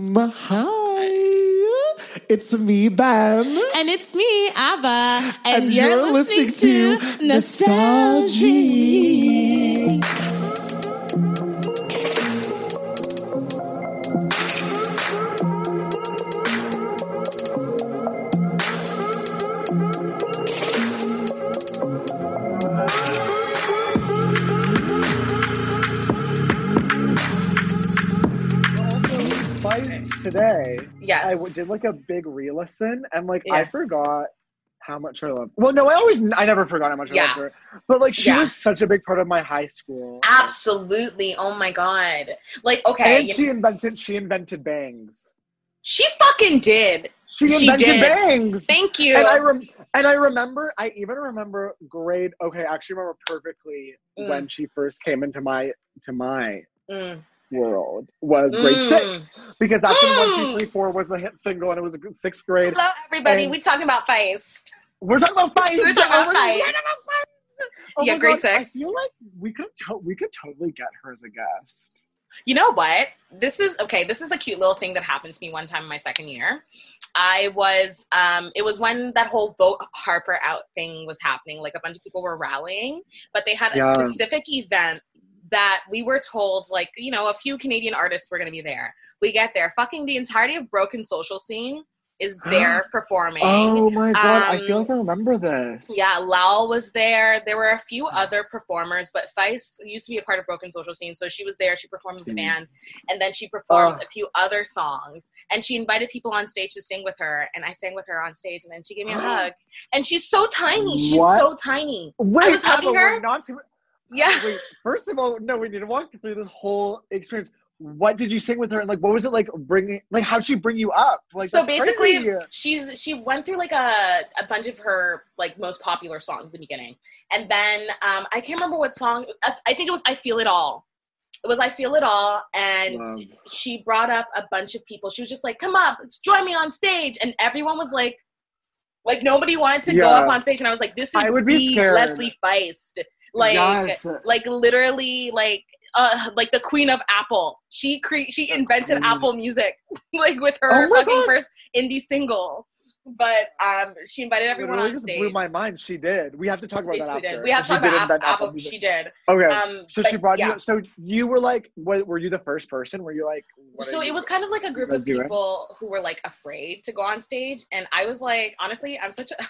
Hi, it's me, Ben. And it's me, Abba. And, And you're, you're listening, listening to to Nostalgia. Today, Yes. I w- did like a big re-listen, and like I forgot how much I love. Well, no, I always, I never forgot how much I Yeah. loved her. But like, she Yeah. was such a big part of my high school. Absolutely. Oh my God. Like, okay. And she invented, she invented bangs. she fucking did. She She invented did. bangs. Thank you. And I rem- and I remember, I even remember grade. Okay, I actually remember perfectly Mm. when she first came into my to my Mm. World was grade Mm. six because that's when one Mm. two three four was the hit single and it was a sixth grade. Hello, everybody. And- we talking about Feist. We're talking about Feist. We're talking about my we're talking about Feist. Oh Yeah, grade God, six. I feel like we could to- we could totally get her as a guest. You know what? This is okay. This is a cute little thing that happened to me one time in my second year. I was, um, it was when that whole vote Harper out thing was happening. Like a bunch of people were rallying, but they had a Yeah. specific event that we were told, like, you know, a few Canadian artists were going to be there. We get there, fucking the entirety of Broken Social Scene is there performing. Oh my god, I feel Um, like I remember this. Yeah, Lal was there. There were a few other performers, but Feist used to be a part of Broken Social Scene, so she was there. She performed with the band, and then she performed Oh. a few other songs. And she invited people on stage to sing with her, and I sang with her on stage, and then she gave me a hug. And she's so tiny. She's What? so tiny. Wait, was hugging her. Not Yeah. Wait, first of all, no, we need to walk through this whole experience. What did you sing with her, and like, what was it like bringing? Like, how'd she bring you up? Like, so basically, crazy. she's she went through like a, a bunch of her like most popular songs in the beginning, and then um, I can't remember what song. I, think it was "I Feel It All." It was "I Feel It All," and Love. she brought up a bunch of people. She was just like, "Come up, join me on stage," and everyone was like, like nobody wanted to go up on stage, and I was like, "This is I would be the. Leslie Feist." Like, Yes. like literally, like. Uh, like the queen of Apple, she cre- she invented. Apple Music, like with her Oh fucking God. first indie single. But um, she invited everyone Literally on just stage. blew my mind. She did. We have to talk about that Basically after. did. We have to talk about Apple. Apple. Music. She did. Okay. Um, So she brought yeah. you. So you were like, what? Were you the first person? Were you like? what so are it you was kind of like a group of people who were like afraid to go on stage and i was like honestly i'm such a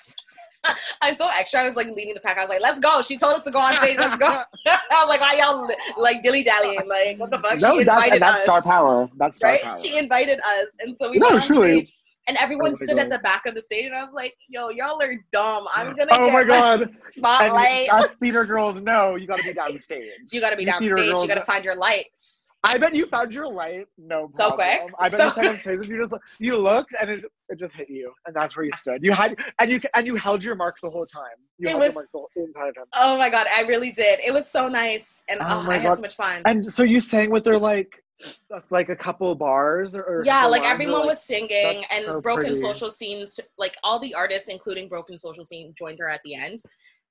i'm so extra i was like leading the pack. I was like let's go. She told us to go on stage. Let's go. I was like why y'all like dilly dallying? Like what the fuck? No, she that's, invited and that's us. star power. That's star right? power. she invited us. And so we No, went on truly. stage and everyone oh my stood at the back of the stage and i was like yo y'all are dumb. I'm gonna Oh get my god! And spotlight us theater girls know you got to be downstage. you gotta be You theater downstage you gotta find your lights I bet you found your light. No problem. So quick. I bet So you found you just you looked and it, it just hit you and that's where you stood. You had and you and you held your mark the whole time. You It held was- your mark the whole time. oh my god i really did it was so nice and Oh oh, i had so much fun And so you sang with her like that's like a couple bars or, or yeah like or, everyone like- was singing and so broken pretty. social scenes like all the artists including broken social scene joined her at the end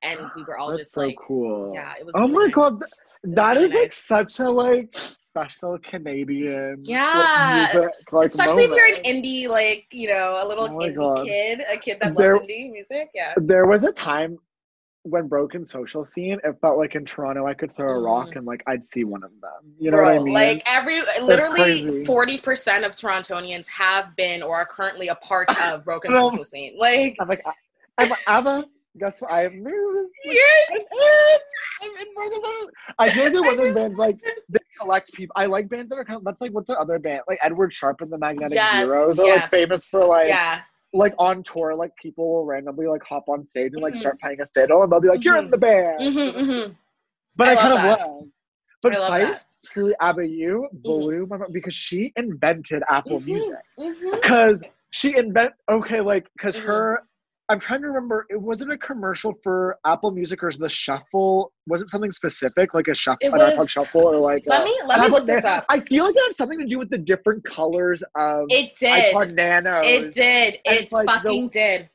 and we were all That's just so like cool. yeah it was Oh really my God, nice. Was That really is like such a like special Canadian Yeah. music, like, especially if you're an indie like you know a little Oh indie God. kid a kid that There- loves indie music yeah There was a time when broken social scene, it felt like in Toronto I could throw a rock mm-hmm. and like I'd see one of them. You know Bro, what I mean? like every literally 40% of torontonians have been or are currently a part of broken social scene like I'm like, I- I'm like, Ava, guess what? I have news. Like, I'm in. I'm in broken. I feel like they're one of those bands like they collect people. I like bands that are kind of that's like what's that other band like Edward Sharpe and the Magnetic Yes, Zeros are like famous for like yeah like on tour like people will randomly like hop on stage and like Mhm. start playing a fiddle and they'll be like you're in Mhm. the band. Mhm, mhm. But I I, kind love of love. But I love that. Feist, truly, Abba, you blew my mind because she invented Apple Music. Because she invent okay, like because her. I'm trying to remember. It wasn't a commercial for Apple Music or the Shuffle. Was it something specific, like a shuffle, It an iPod was- Shuffle, or like? Let a- me let me look this up. I feel like it had something to do with the different colors of It did. iPod Nanos. It did. And It like the- fucking did.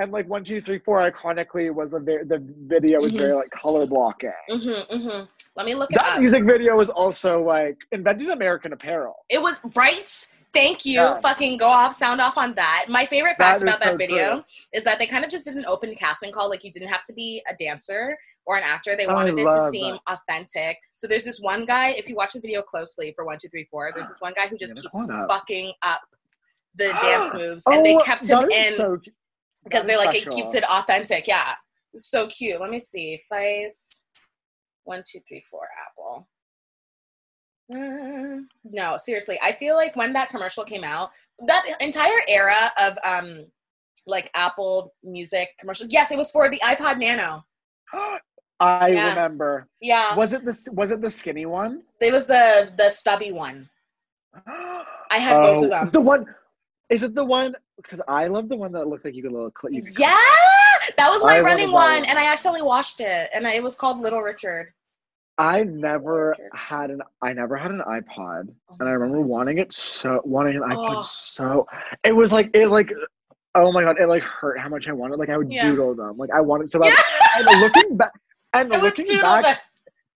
and like one, two, three, four. Iconically, was a very, the video was Mhm. very like color blocking. Mm-hmm, mm-hmm. Let me look it That music video was also like invented American Apparel. It was right. Thank you. Yeah. Fucking go off, sound off on that. My favorite That fact is about that so video true. is that they kind of just did an open casting call. Like you didn't have to be a dancer or an actor. They wanted it to seem authentic. So there's this one guy. If you watch the video closely for one, two, three, four, there's this one guy who just Yeah, keeps up. fucking up the dance moves, and they Oh, kept him in so because that they're like it keeps it authentic. Yeah, it's so cute. Let me see. Feist, one, two, three, four, Apple. Uh, no, seriously, I feel like when that commercial came out, that entire era of um, like Apple Music commercial. Yes, it was for the iPod Nano. I Yeah. remember. Yeah, Was it the was it the skinny one? it was the the stubby one. I had both of them. Oh, The one is it the one? Because I love the one that looked like you could little clip. Yeah, that was my I running one, one. and I accidentally watched it, and it was called Little Richard. I never had an I never had an iPod, Oh and I remember wanting it so wanting an iPod Oh. so. It was like it like. Oh my god! It like hurt how much I wanted. Like I would Yeah. doodle them. Like I wanted so bad. Yeah. And looking back, and I looking back,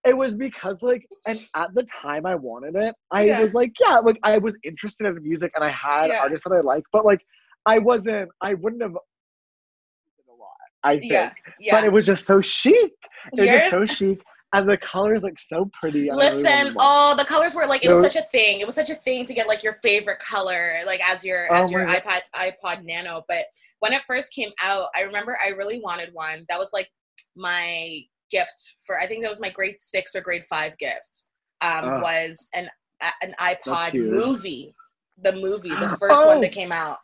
it was because like and at the time i wanted it i Yeah. was like yeah like i was interested in music and i had Yeah. artists that i liked but like i wasn't i wouldn't have a lot i think Yeah, but it was just so chic it was just so chic and the colors like so pretty I really Listen, oh, the colors were like it was No. such a thing. It was such a thing to get like your favorite color, like as your Oh as your my iPod iPod Nano. But when it first came out, I remember I really wanted one. That was like my gift for I think that was my grade six or grade five gift. Um, Ah. was an an iPod movie, the movie, the first one Oh. that came out,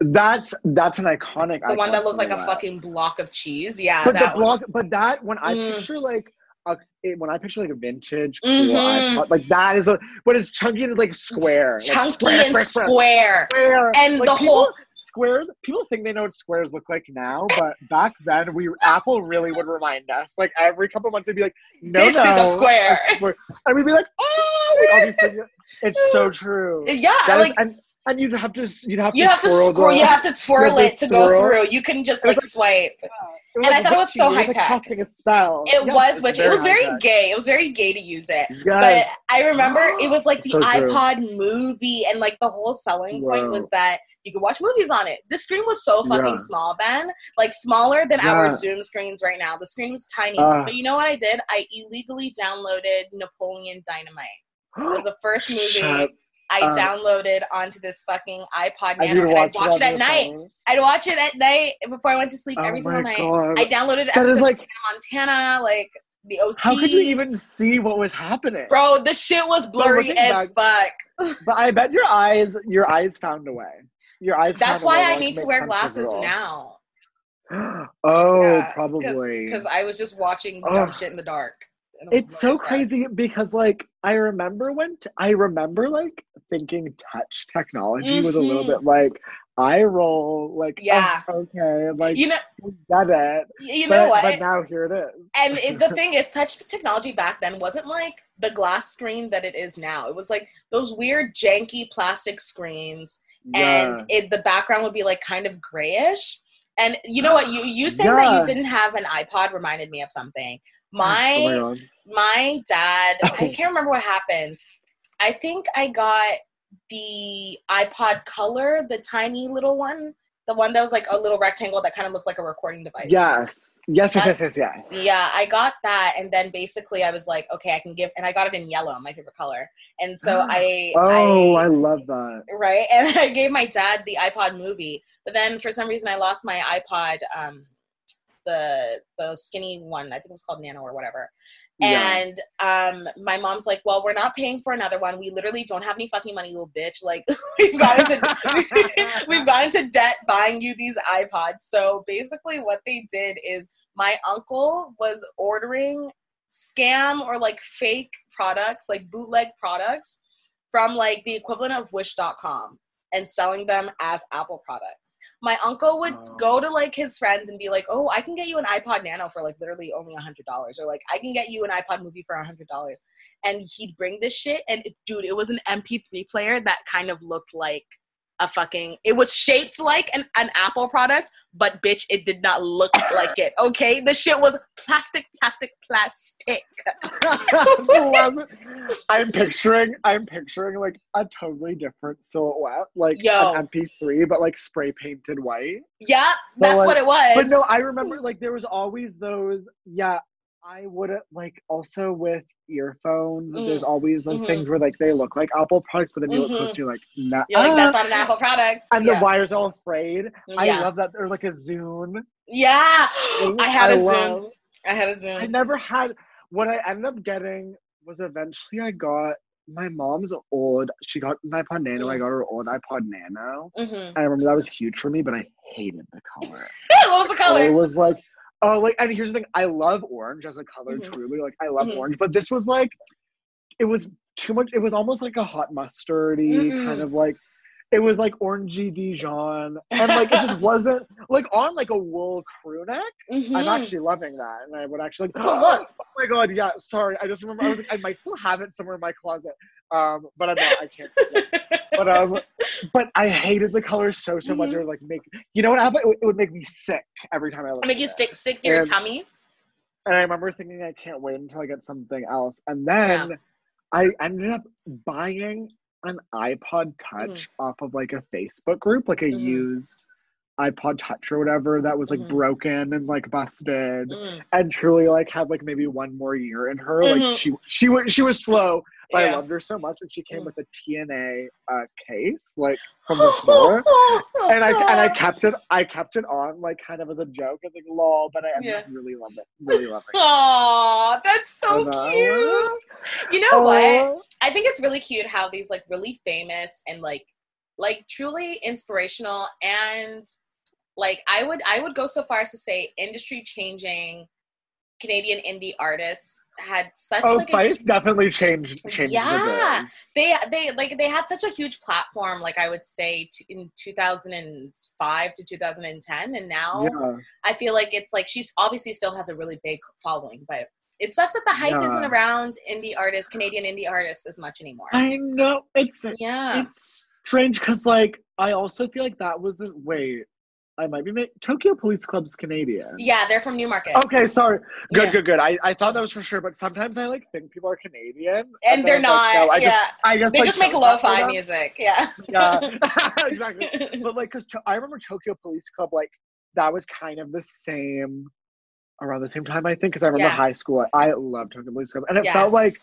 that's that's an iconic the one that looked like a fucking block of cheese. Yeah, but the that one. block but that when i Mm. picture like a, it, when i picture like a vintage cool Mhm. iPod, like that is a but it's chunky and like square like, chunky square, and square, square. square. square. And Like, the people- whole- squares. People think they know what squares look like now, but back then, we Apple really would remind us. Like every couple months, they'd be like, "No, This is no, a square." and we'd be like, "Oh!" We'd all be it's so true. Yeah, That is- like and and you'd have to you'd have you to have to twirl scroll, the- you have to twirl you it to to go through. You can just like like- swipe. It and I thought it was so was, like, high-tech. casting a spell. It Yes, was it's which it was very high-tech. gay. It was very gay to use it. Yes. But I remember it was like the So true. iPod movie, and like the whole selling point was that you could watch movies on it. The screen was so fucking Yeah. small then, like smaller than our Zoom screens right now. The screen was tiny. Ah. but you know what I did? I illegally downloaded Napoleon Dynamite. It was the first movie Shut I up. downloaded onto this fucking iPod Nano, and I'd watch on it at night. phone. I'd watch it at night before I went to sleep Oh every single night. God. I downloaded That is like, Montana, like the OC. how could you even see what was happening? Bro, the shit was blurry as fuck. But I bet your eyes, your eyes found a way. Your eyes. That's found a why I need to wear it glasses now. oh, Yeah, probably. Because I was just watching dumb Ugh. shit in the dark. it it's so crazy because like I remember when t- I remember like thinking touch technology was a little Mhm. bit like I roll like Yeah. oh, okay like You know, get it you but, know what? but now here it is and it, the thing is, touch technology back then wasn't like the glass screen that it is now. It was like those weird, janky plastic screens, and it, the background would be like kind of grayish. And you know what? You you saying that you didn't have an iPod reminded me of something. oh My my god my dad, I can't remember what happened. I think I got the iPod Color, the tiny little one, the one that was like a little rectangle that kind of looked like a recording device. yes. Yes yes yes yes yeah. Yeah, I got that, and then basically I was like, okay, I can give, and I got it in yellow, my favorite color, and so I, oh I, I, love that. Right, and I gave my dad the iPod movie, but then for some reason I lost my iPod, um, the the skinny one, I think it was called Nano or whatever, yeah. and um, my mom's like, well, we're not paying for another one. We literally don't have any fucking money, little bitch. Like we've got into we've got into debt buying you these iPods. So basically, what they did is my uncle was ordering scam or like fake products, like bootleg products, from like the equivalent of Wish.com and selling them as Apple products. My uncle would Oh. go to like his friends and be like, "Oh, I can get you an iPod Nano for like literally only a hundred dollars," or like, "I can get you an iPod Movie for a hundred dollars," and he'd bring this shit, and it, dude, it was an MP3 player that kind of looked like a fucking it was shaped like an, an apple product but bitch it did not look like it okay the shit was plastic plastic plastic I'm picturing I'm picturing like a totally different silhouette, like Yo. an MP3, but like spray painted white. yeah that's like- what it was But no, I remember like there was always those. Yeah, I would like also with earphones. Mm. There's always those Mhm. things where like they look like Apple products, but then you Mhm. look close, and you're like, nah. you're like that's not an apple product And yeah. the wires all frayed. I love that. Or like a Zune. yeah i had a Zune i had a I Zune I never had. What I ended up getting was eventually I got my mom's old. She got an iPod Nano. I Mm. got her old iPod Nano. hmm And I remember that was huge for me, but I hated the color. what was the color? It was like, oh, like, and here's the thing: I love orange as a color, Mhm. truly. Like, I love Mhm. orange, but this was like, it was too much. It was almost like a hot mustardy Mm-mm. kind of like. It was like orangey Dijon, and like it just wasn't like on like a wool crew neck. Mhm. I'm actually loving that, and I would actually. A look. Oh my god! Yeah, sorry. I just remember I was like, I might still have it somewhere in my closet, um, but I'm not. I can't. But um, but I hated the color so so much. Mhm. It would like make you know what happened? It would, it would make me sick every time I looked. make at you stick to your And- tummy And I remember thinking I can't wait until I get something else, and then I ended up buying an iPod Touch off of like a Facebook group, like a Mhm. used iPod Touch or whatever that was like Mhm. broken and like busted Mm. and truly like had like maybe one more year in her. Mhm. Like she she was she was slow, but I loved her so much, and she came Mm. with a TNA uh, case like from the store. And I and I kept it I kept it on like kind of as a joke. I was like lol, but I ended up really love it. Really love it. Aw, that's so And, uh, cute. You know what? oh, I think it's really cute how these like really famous and like like truly inspirational and like I would I would go so far as to say industry changing Canadian indie artists had such Oh, like a definitely changed changed Yeah. the they they like they had such a huge platform like i would say t- in 2005 to 2010 and now Yeah. i feel like it's like she's obviously still has a really big following but it sucks that the hype isn't around indie artists canadian indie artists as much anymore I know it's yeah it's strange because like I also feel like that wasn't wait. I might be make Tokyo Police Club's Canadian. yeah they're from newmarket Okay, sorry. Good, Yeah. good, good. I, I thought that was for sure, but sometimes I like think people are Canadian, and then they're not like, no, I yeah just, I just they like, just make chose that for lo-fi music yeah Yeah, exactly. But like, cause to, I remember Tokyo Police Club, like that was kind of the same around the same time, I think, because I remember Yeah. high school. I loved Tokyo Police Club, and it felt like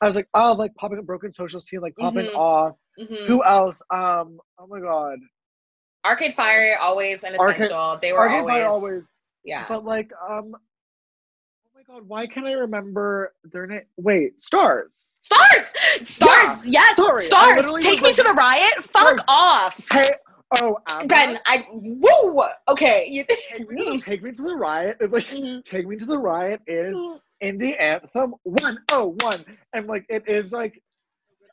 I was like, oh, like popping a broken social scene, like popping Mhm. off. Mhm. Who else? Um, oh my god, arcade fire always an Arcade- essential they were Arcade always, Fire always. yeah But like, um, oh my god, why can't I remember their name? Wait, Stars. Stars! Stars! yes! sorry, Stars! Take me to the riot? Fuck off! Hey, oh, Abba, Ben, I. Woo! Okay. You, Take me, take me to the riot is like Mhm. take me to the riot is indie anthem 101 and like it is like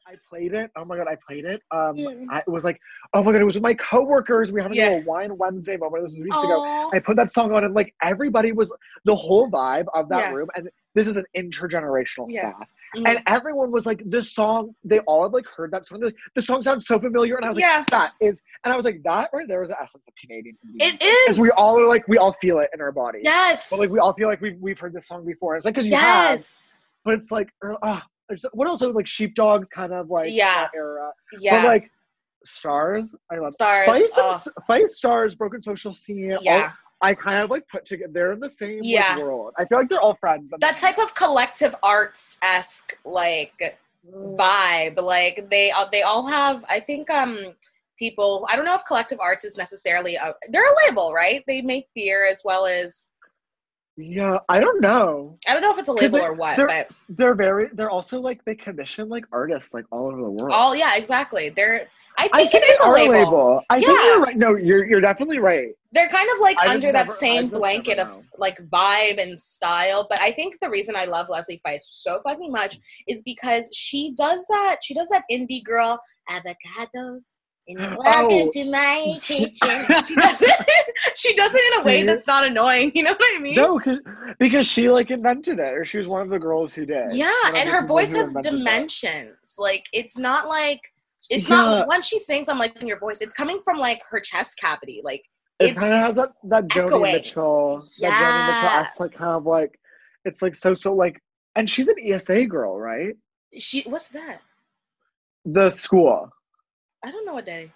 I played it. Oh my god, I played it. Um, Mm. I, it was like, oh my god, it was with my coworkers. We were having Yeah. a little wine Wednesday moment. This was weeks ago. I put that song on, and like everybody was the whole vibe of that Yeah. room. And this is an intergenerational Yeah. staff, Mhm. and everyone was like, this song. They all had like heard that song. They're like, The song sounds so familiar, and I was like, Yeah. that is. And I was like, that right there was the essence of Canadian. It because is. we all are like we all feel it in our body. Yes. But like we all feel like we've we've heard this song before. It's like because you have, yes. but it's like there's what else? Like sheepdogs, kind of like Yeah. that era. Yeah. But like stars, I love Stars, Feist, oh. Feist stars, broken social scene. all- yeah. I kind of like put together. They're in the same like, Yeah. world. I feel like they're all friends. That type of collective arts esque like vibe. Like they all they all have. I think um people. I don't know if collective arts is necessarily a. They're a label, right? They make beer as well as. Yeah, I don't know. I don't know if it's a label they- or what, they're- but They're very. They're also like they commission like artists like all over the world. all yeah, exactly. They're. I think, I think it is a are label. I think Yeah. you're right. No, you're you're definitely right. They're kind of like I under that never- same blanket of like vibe and style. But I think the reason I love Leslie Feist so fucking much is because she does that. She does that indie girl avocados. And welcome Oh. to my kitchen. She does it. she does it in a way that's not annoying. You know what I mean? No, cause, because she like invented it, or she was one of the girls who did. Yeah, and her voice has invented that. dimensions. Like it's not like It's Yeah. not when she sings. I'm like in your voice. It's coming from like her chest cavity. Like It it's kind of has that that Joni echoing. Mitchell, that Joni Mitchell Yeah. like kind of like it's like so so like, and she's an ESA girl, right? she. What's that? The school. I don't know what day.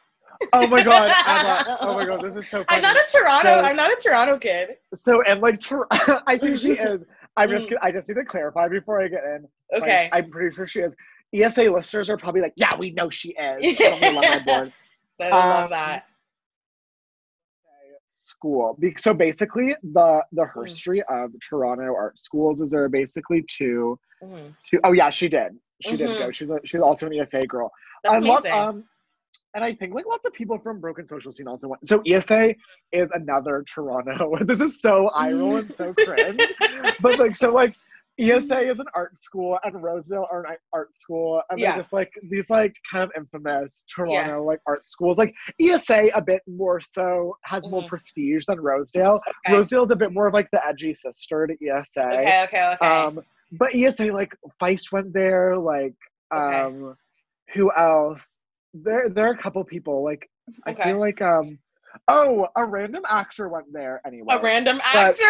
Oh my god, Emma. Oh my god, this is so funny. I'm not a Toronto. So- I'm not a Toronto kid. so and like Tor- I think she is. I'm just Mm. I just need to clarify before I get in. Like, Okay. I'm pretty sure she is. ESA listeners are probably like, yeah, we know she is. I love board. I love um, that. School. So basically, the the Mm. history of Toronto art schools is there are basically two. Mhm. two oh yeah, she did. She did Mhm. go. She's a, she's also an ESA girl. That's I love amazing. um, and I think like lots of people from Broken Social Scene also went. So ESA is another Toronto. This is so eye roll and so cringe, but like so like ESA is an art school and Rosedale are an art school, and Yeah. they're just like these like kind of infamous Toronto like art schools. Like ESA a bit more so has more Mhm. prestige than Rosedale. okay. Rosedale's a bit more of like the edgy sister to ESA. okay. Okay. Okay. Um, but ESA like Feist went there. Like, Okay. um, who else? There, there are a couple people. Like, I feel like um, oh, a random actor went there anyway. a random actor.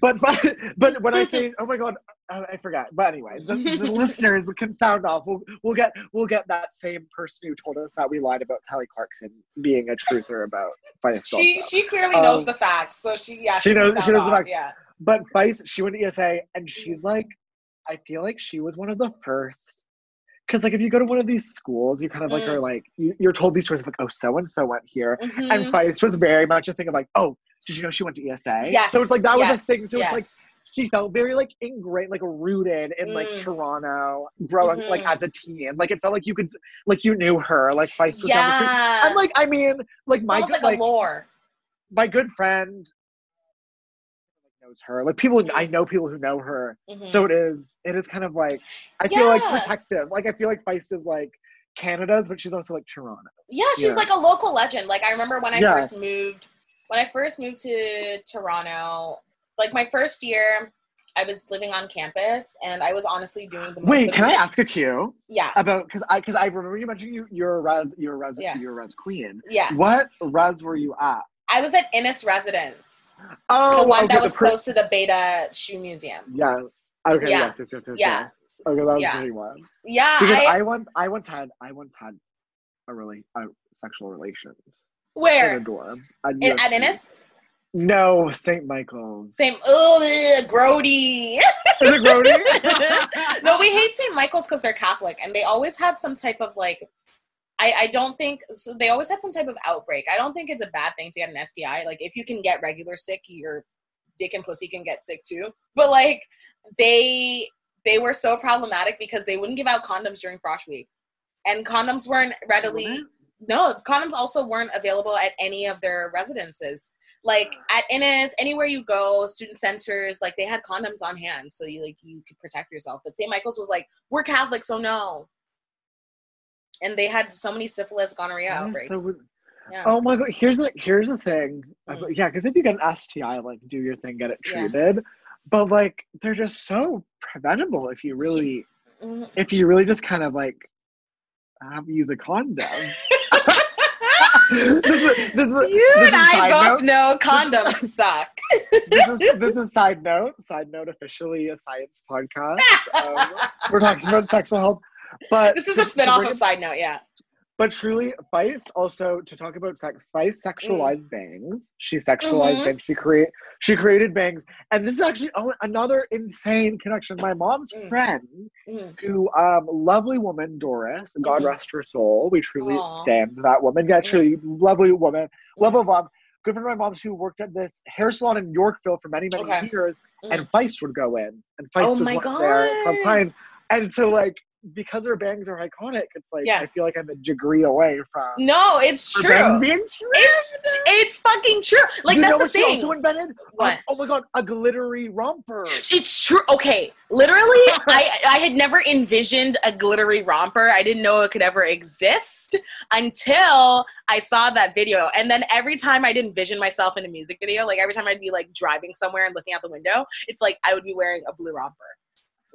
but but but when I say oh my god, uh, I forgot. But anyway, the, the listeners can sound off. We'll we'll get we'll get that same person who told us that we lied about Kelly Clarkson being a truther about Feist. she also. she clearly knows Um, the facts, so she yeah she can knows- she knows the facts. Yeah. But Feist, she went to ESA, and she's like, I feel like she was one of the first. Because like if you go to one of these schools, you kind of like Mm. are like you, you're told these stories of like oh so and so went here, and Mhm. Feist was very much a thing of like oh did you know she went to ESA? Yes. So it's like that was a thing. So it's like she felt very like ingrained, like rooted in like Mm. Toronto, growing like Mhm. as a teen. Like it felt like you could like you knew her. Like Feist was down the street. yeah. And like I mean, like it's my good, like, like my good friend knows her. Like people. I know people who know her. Mhm. So it is. It is kind of like I feel like protective. Like I feel like Feist is like Canada's, but she's also like Toronto. Yeah, she's Yeah. like a local legend. Like I remember when I Yeah. first moved, when I first moved to Toronto, like my first year, I was living on campus, and I was honestly doing the most. Wait, can I ask a Q Yeah, about because I because I remember you mentioning you you're a res you're a res Yeah. you're a res queen. yeah. What res were you at? I was at Innis Residence, Oh, the one okay, that was close to the Bata Shoe Museum. Yeah. Okay. Yeah. Yes. Yes. Yes. yes, Yeah. yes. Okay, that was yeah, the one. yeah. Because I, I, once I once had I once had a really uh, sexual relations in a where dorm in, at Innis? No, St. Michael's. Same. Oh, grody. Is it Grody? no, we hate St. Michael's because they're Catholic, and they always had some type of like. I, I don't think so. They always had some type of outbreak. I don't think it's a bad thing to get an STI. Like if you can get regular sick, your dick and pussy can get sick too. But like they they were so problematic because they wouldn't give out condoms during Frosh Week, and condoms weren't readily. No, condoms also weren't available at any of their residences. Like at Innis, anywhere you go, student centers, like they had condoms on hand, so you like you could protect yourself. But St. Michael's was like, we're Catholic, so no. And they had so many syphilis, gonorrhea That outbreaks. so yeah. Oh my god! Here's the here's the thing. Mm. Yeah, because if you get an STI, like do your thing, get it Yeah. treated. But like they're just so preventable if you really Mhm. if you really just kind of like have use a condom. this is this is you this and I both note. know condoms suck. this is this is side note. Side note, officially a science podcast. Um, we're talking about sexual health, but this is a spin-off of Side Note, yeah. But truly, Feist also to talk about sex. Feist sexualized bangs. She sexualized Mhm. bangs. She create she created bangs, and this is actually oh, another insane connection. My mom's Mm. friend, Mhm. who um, lovely woman Doris, God Mhm. rest her soul. We truly Aw. stand that woman. Yeah, Mm. truly lovely woman. Love of mom. Good friend of my mom's who worked at this hair salon in Yorkville for many many Okay. years, Mm. and Feist would go in, and Feist Oh was my one there sometimes. And so like because her bangs are iconic, it's like Yeah. I feel like I'm a degree away from No, it's true. It's it's fucking true. Like you that's know the what she thing. also invented? What? Um, oh my god, a glittery romper. It's true. Okay, literally, I I had never envisioned a glittery romper. I didn't know it could ever exist until I saw that video. And then every time I'd envision myself in a music video, like every time I'd be like driving somewhere and looking out the window, it's like I would be wearing a blue romper.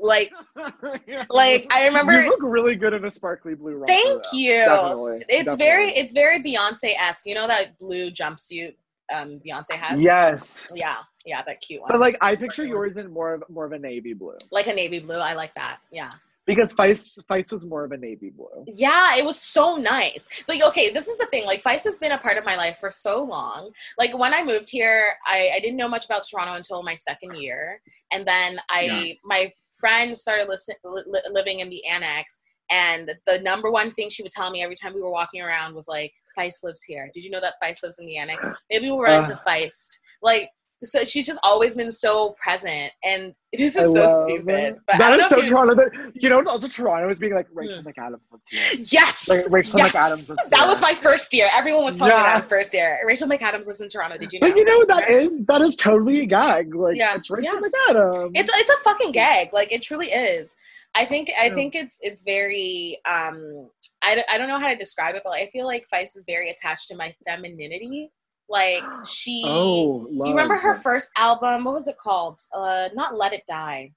Like, like I remember. You look really good in a sparkly blue romper. Thank though. you. Definitely. It's definitely. very, it's very Beyonce esque. You know that blue jumpsuit um Beyonce has. Yes. Yeah, yeah, that cute one. But like I picture yours in more of more of a navy blue. like a navy blue. I like that. Yeah. Because Feist Feist was more of a navy blue. Yeah, it was so nice. Like, okay, this is the thing. Like, Feist has been a part of my life for so long. Like, when I moved here, I, I didn't know much about Toronto until my second year, and then I Yeah. my friend started listen, li- li- living in the annex, and the number one thing she would tell me every time we were walking around was like, "Feist lives here." Did you know that Feist lives in the annex? Maybe we'll run into Uh. Feist. Like, so she's just always been so present, and this I is so stupid. I don't is so you- Toronto. That you know, also Toronto is being like Rachel McAdams lives here. Yes. Like Rachel yes. McAdams lives That was my first year. Everyone was talking Yeah. that first year. Rachel McAdams lives in Toronto. Did you know? But you know that is that is totally a gag. Like Yeah, it's Rachel yeah. McAdams. It's it's a fucking gag. Like it truly is. I think I think it's it's very um I, I don't know how to describe it, but I feel like Feist is very attached to my femininity. Like she oh, love. you remember her first album? What was it called? Uh not Let It Die.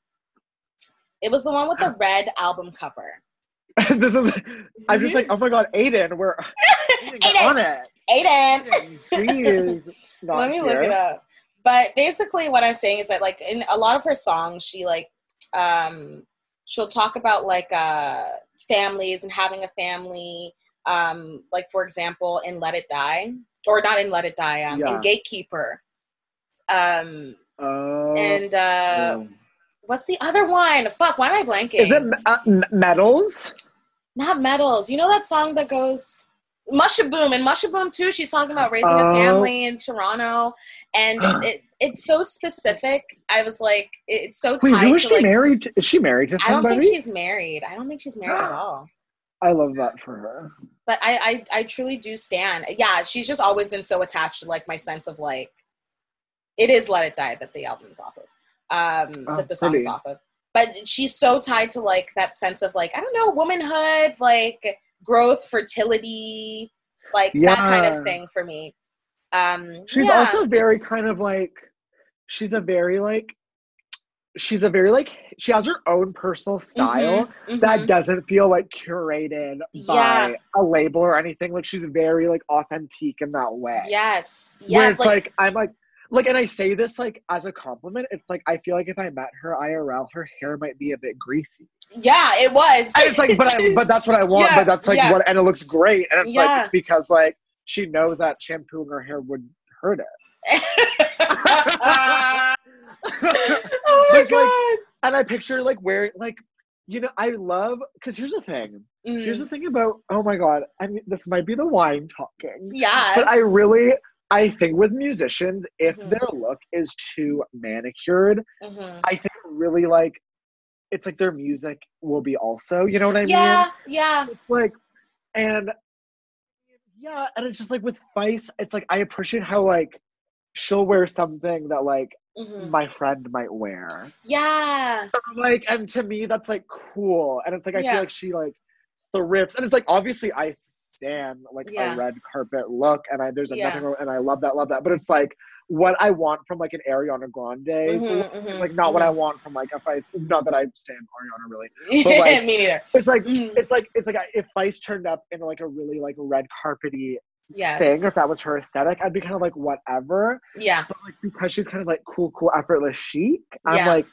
It was the one with the red album cover. this is. I'm just like, oh my god, Aiden, we're Aiden. on it. Aiden. Jeez. Not Let me look it up. But basically, what I'm saying is that, like, in a lot of her songs, she like, um, she'll talk about like uh families and having a family. Um, like for example, in Let It Die, or not in Let It Die, um, Yeah. in Gatekeeper. Um, Oh. and uh, no. what's the other one? Fuck, why am I blanking? Is it uh, metals? not Metals? You know that song that goes. Mushaboom and Mushaboom too. She's talking about raising Oh. a family in Toronto, and it, it's so specific. I was like, it's so Wait, who is she like. married? To? Is she married to somebody? I don't think she's married. I don't think she's married at all. I love that for her. But I, I, I truly do stand. Yeah, she's just always been so attached to like my sense of like, it is "Let It Die" that the album is off of, um, Oh, that the song's pretty. off of. But she's so tied to like that sense of like I don't know, womanhood, like growth, fertility, like that kind of thing for me. Um, She's yeah. also very kind of like. She's a very like. She's a very like. She has her own personal style. Mhm, that mhm. doesn't feel like curated by a label or anything. Like she's very like authentic in that way. yes, Yes. Where it's like, like, I'm like like and I say this like as a compliment. It's like I feel like if I met her IRL, her hair might be a bit greasy. yeah, it was. And it's like, but I but that's what I want. Yeah, but that's like yeah. what and it looks great. And it's Yeah. like it's because like she knows that shampooing her hair would hurt it. oh my It's like- god. and I picture like where like you know I love because here's the thing. Mm. Here's the thing about oh my god, I mean this might be the wine talking. Yeah. But I really I think with musicians, if Mhm. their look is too manicured, Mhm. I think really like it's like their music will be also, you know what I mean? yeah, yeah. It's like and yeah, and it's just like with Feist, it's like I appreciate how like she'll wear something that like mhm. my friend might wear. Yeah. like and to me that's like cool and it's like i Yeah. feel like she like thrifts and it's like obviously i stand like Yeah. a red carpet look and i there's Yeah. nothing wrong and i love that love that but it's like what i want from like an ariana grande Mhm, mhm, like not what i want from like if i not that i stand ariana really But, like, Me neither. it's like it's like it's like if Feist turned up in like a really like red carpety Yes. thing, if that was her aesthetic, I'd be kind of like whatever. Yeah. But like because she's kind of like cool, cool, effortless chic, I'm Yeah. like,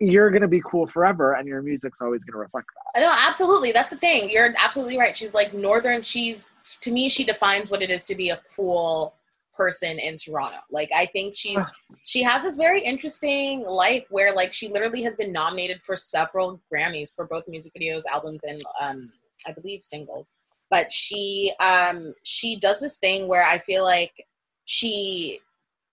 you're gonna be cool forever, and your music's always gonna reflect that. No, absolutely. That's the thing. You're absolutely right. She's like northern. She's to me, she defines what it is to be a cool person in Toronto. Like I think she's she has this very interesting life where like she literally has been nominated for several Grammys for both music videos, albums, and um I believe singles. But she um she does this thing where I feel like she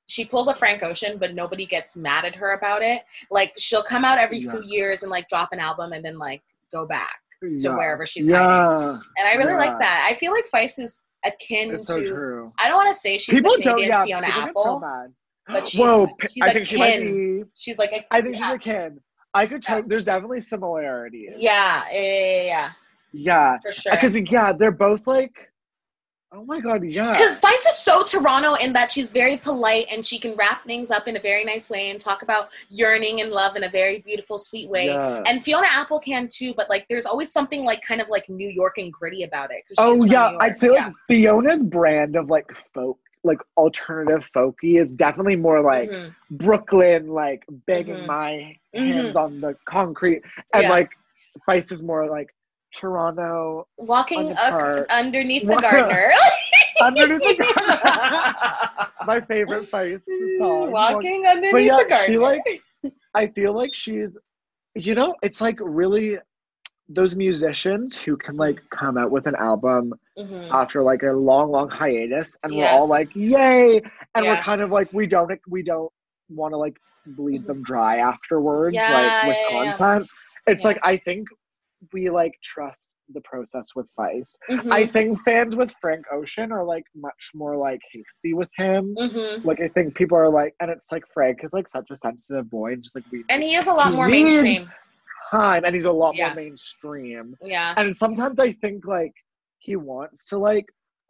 she pulls a Frank Ocean, but nobody gets mad at her about it. Like she'll come out every few years and like drop an album and then like go back to wherever she's hiding. yeah, And I really Yeah. like that. I feel like Feist is akin it's so to. true. I don't want to say she's People the don't, yeah, Fiona people Apple, so but she's- Whoa, she's I think she might be. she's like a. I think yeah. she's a kid. I could tell. Yeah. There's definitely similarities. Yeah, yeah, yeah, yeah, Yeah, for sure. because yeah, they're both like. Oh my god, yeah. Because Feist is so Toronto in that she's very polite and she can wrap things up in a very nice way and talk about yearning and love in a very beautiful, sweet way. Yeah. And Fiona Apple can too, but like there's always something like kind of like New York and gritty about it. Oh yeah, I'd say like Fiona's brand of like folk, like alternative folky, is definitely more like Mhm. Brooklyn, like banging Mhm. my Mhm. hands on the concrete, and Yeah. like Feist is more like Toronto walking on the cart. underneath the gardener. underneath the my favorite Feist song. walking underneath But yeah, the gardener. she like I feel like she's you know, it's like really those musicians who can like come out with an album Mhm. after like a long, long hiatus and we're all like, yay! And we're kind of like we don't we don't want to like bleed Mhm. them dry afterwards, Yeah, like with yeah, yeah. content. It's Yeah. like I think we like trust the process with Feist. Mhm. I think fans with Frank Ocean are like much more like hasty with him. Mhm. Like I think people are like, and it's like Frank is like such a sensitive boy, and just like we And he is a lot more mainstream. time, and he's a lot Yeah. more mainstream. Yeah. And sometimes I think like he wants to like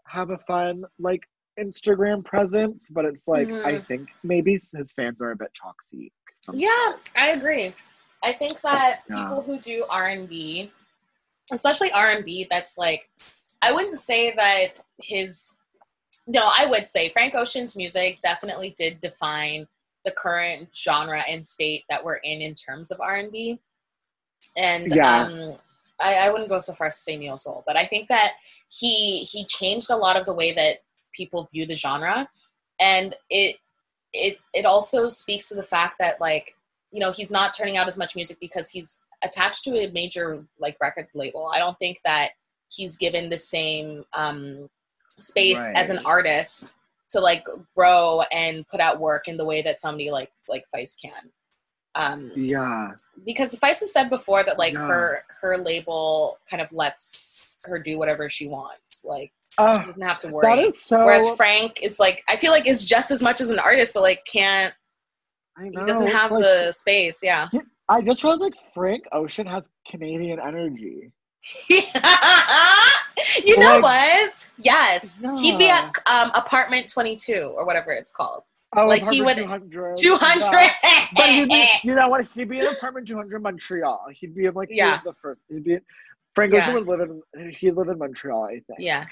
have a fun like Instagram presence, but it's like I Mhm. think maybe his fans are a bit toxic. sometimes. Yeah, I agree. I think that Yeah. people who do R and B, especially R and B, that's like, I wouldn't say that his. No, I would say Frank Ocean's music definitely did define the current genre and state that we're in in terms of R and B. And Yeah. um, I, I wouldn't go so far as to say neo soul, but I think that he he changed a lot of the way that people view the genre, and it it it also speaks to the fact that like you know he's not turning out as much music because he's attached to a major like record label i don't think that he's given the same um space as an artist to like grow and put out work in the way that somebody like like Feist can um Yeah. because Feist has said before that like Yeah. her her label kind of lets her do whatever she wants like Uh, she doesn't have to worry that is so. Whereas Frank is like, I feel like is just as much as an artist, but like can't. He doesn't have like- the space. Yeah. I just realized like Frank Ocean has Canadian energy. you know Like- what? Yes, he'd be at um, apartment twenty two or whatever it's called. Oh, Like, he would- 200. Two hundred. Yeah. But he'd be, you know what? He'd be in apartment 200 Montreal. He'd be in like Yeah. the first. He'd be. Frank Yeah. Ocean would live in. He'd live in Montreal, I think. yeah.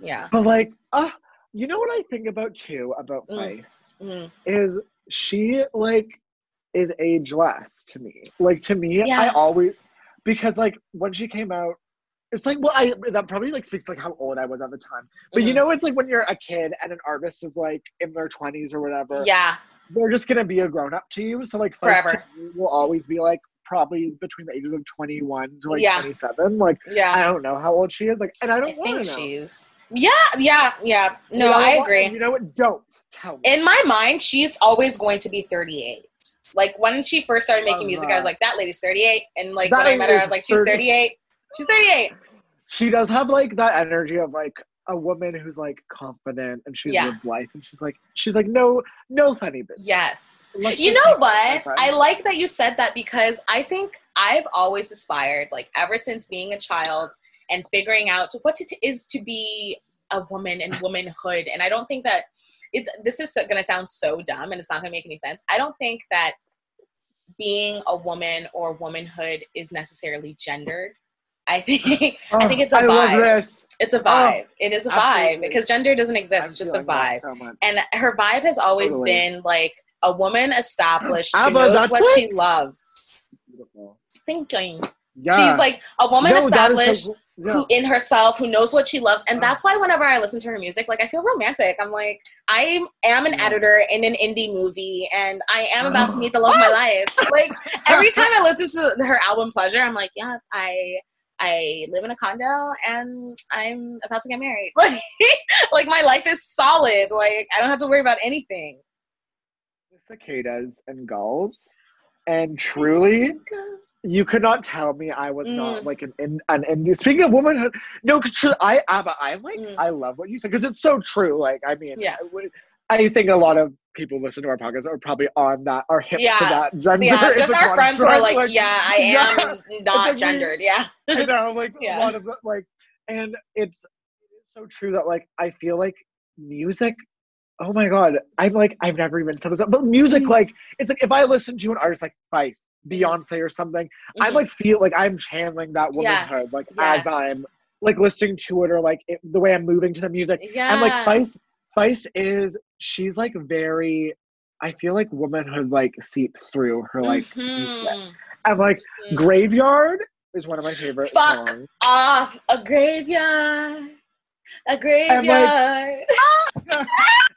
Yeah. But like, uh, you know what I think about too about Mm. Feist Mm. is she like is ageless to me. Like to me, I always because like when she came out, it's like well, I that probably like speaks like how old I was at the time. But you Mhm. know, it's like when you're a kid and an artist is like in their twenties or whatever. Yeah. they're just gonna be a grown up to you. So like Forever. will always be like probably between the ages of twenty one to like Yeah. twenty seven. Like Yeah. I don't know how old she is. Like, and I don't want think to know. she's. Yeah. Yeah. Yeah. You No, know I agree. You know what? Don't tell me. in my mind, she's always going to be 38. Like when she first started making Love music, I was like, that lady's 38. And like That when I met her, I was like, she's 30. 38. She's 38. she does have like that energy of like a woman who's like confident and she's Yeah. lived life and she's like she's like no no funny business. Yes. Let's You know what? I like that you said that because I think I've always aspired, like ever since being a child and figuring out what it is to be a woman and womanhood. And I don't think that it's this is going to sound so dumb and it's not going to make any sense. I don't think that being a woman or womanhood is necessarily gendered. I think I think it's a Oh, love vibe. It's a vibe. it is a vibe because gender doesn't exist. I'm It's just a vibe. So. And her vibe has always Totally. been like a woman established who knows what it? she loves. Beautiful. Thinking. Yeah. She's like a woman is established so- yeah. who in herself who knows what she loves. And that's why whenever I listen to her music, like I feel romantic. I'm like, I am an editor in an indie movie and I am about to oh. meet the love of my life. Like every time I listen to her album Pleasure, I'm like, yeah, I I live in a condo and I'm about to get married. Like, like my life is solid. Like I don't have to worry about anything. cicadas and gulls. And truly, oh you could not tell me I was not Mm. like an in, an indie. Speaking of womanhood, no, because I, Abba, I like, Mm. I love what you said because it's so true. Like, I mean, Yeah. I, I think a lot of people listen to our podcast are probably on that, are hip Yeah. to that gender. Yeah, just our friends who are construct, like, yeah, I am like not we- gendered. Yeah. I know, like Yeah. a lot of like, and it's so true that like I feel like music. Oh my god, I'm like I've never even said this, but music Mhm. like it's like if I listen to an artist like Feist, Beyonce or something, I Mhm. like feel like I'm channeling that womanhood, Yes, like yes. as I'm like listening to it or like it, the way I'm moving to the music. yeah. And like Feist, Feist is she's like very. I feel like womanhood like seeps through her like. Mhm. and like Mhm. Graveyard is one of my favorite Fuck. songs. off a graveyard, a graveyard. Really,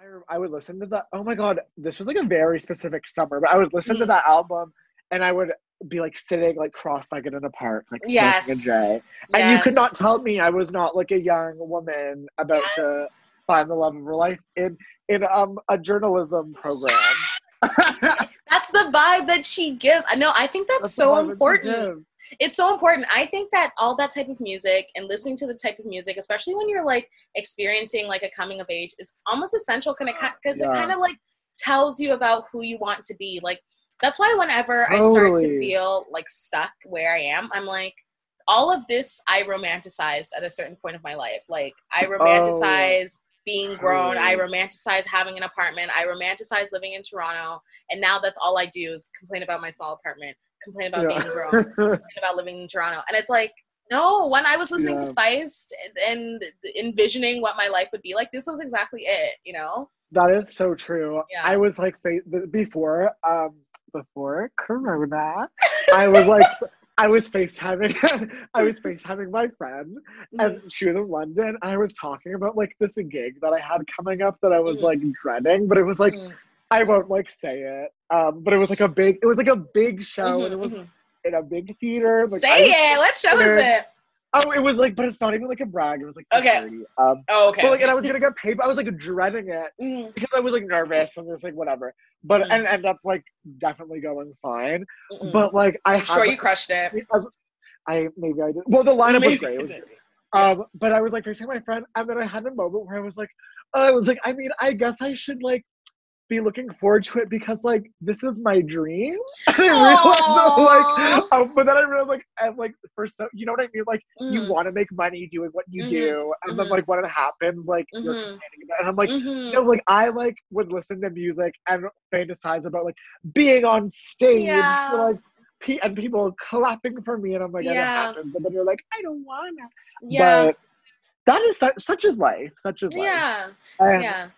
I, I would listen to that. Oh my god, this was like a very specific summer, but I would listen to Mhm. that album and I would be like sitting like cross-legged in a park, like Yes. a J. And you could not tell me I was not like a young woman about to find the love of her life in in um a journalism program. That's the vibe that she gives. I know. I think that's, That's so vibe that she important. It's so important. I think that all that type of music and listening to the type of music, especially when you're like experiencing like a coming of age, is almost essential. Kind of because Yeah. it kind of like tells you about who you want to be. Like that's why whenever I start to feel like stuck where I am, I'm like. All of this I romanticized at a certain point of my life. Like I oh, romanticize being grown. I romanticize having an apartment. I romanticize living in Toronto. And now that's all I do is complain about my small apartment, complain about being grown, Yeah. complain about living in Toronto. And it's like, no, when I was listening to Feist and, and envisioning what my life would be like, this was exactly it, you know? That is so true. Yeah. I was like before um before Corona, I was like I was FaceTiming I was FaceTiming my friend and she was in London. I was talking about like this gig that I had coming up that I was Mhm. like dreading, but it was like Mm, I won't like say it. Um, but it was like a big it was like a big show mhm, and it was mhm. in a big theater. Like, Say it. Let's show us scared. it. Oh, it was like, but it's not even like a brag. It was like Okay. Um, Oh, okay. but like, and I was gonna get paid, but I was like dreading it Mhm, because I was like nervous and just like whatever. But Mhm. and ended up like definitely going fine. mhm. But like I I'm had sure you crushed it. I, I maybe I did. Well, the lineup was great. It was um, but I was like facing my friend, and then I had a moment where I was like, I was like, I mean, I guess I should like be looking forward to it because like this is my dream. And I realized that, like, oh, but then I realized like, and like for so, you know what I mean? Like you Mhm, want to make money doing what you Mhm, do, and then mhm. like when it happens, like you're Mhm. complaining about, it. and I'm like. mhm. You know, like I like would listen to music and fantasize about like being on stage Yeah. for like and people clapping for me, and I'm like, and it Yeah. happens, and then you're like, I don't wanna. yeah. But that is such, such is life. Such is life. Yeah. And- Yeah.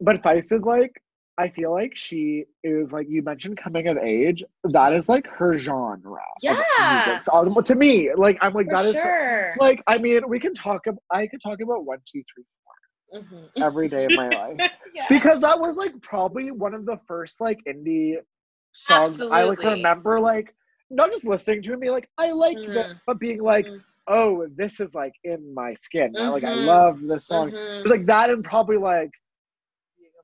But Feist is like, I feel like she is like you mentioned coming of age. That is like her genre. Yeah. So, um, to me, like I'm like For that is sure. like I mean we can talk. Ab- I could talk about one, two, three, four every day of my life yeah. because that was like probably one of the first like indie songs I like remember like not just listening to it and being like I like this, Mhm. but being like Mhm. oh this is like in my skin. I, like I Mhm. love this song. It Mhm. was like that and probably like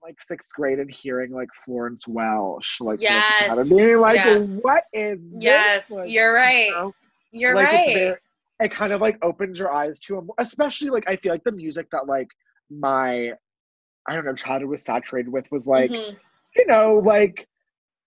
like sixth grade and hearing like Florence Welch like Yes, being like yeah. what is this? Yes, Like, you're right. you know? You're like right. very it kind of like opens your eyes to a especially like I feel like the music that like my I don't know childhood was saturated with was like Mhm, you know like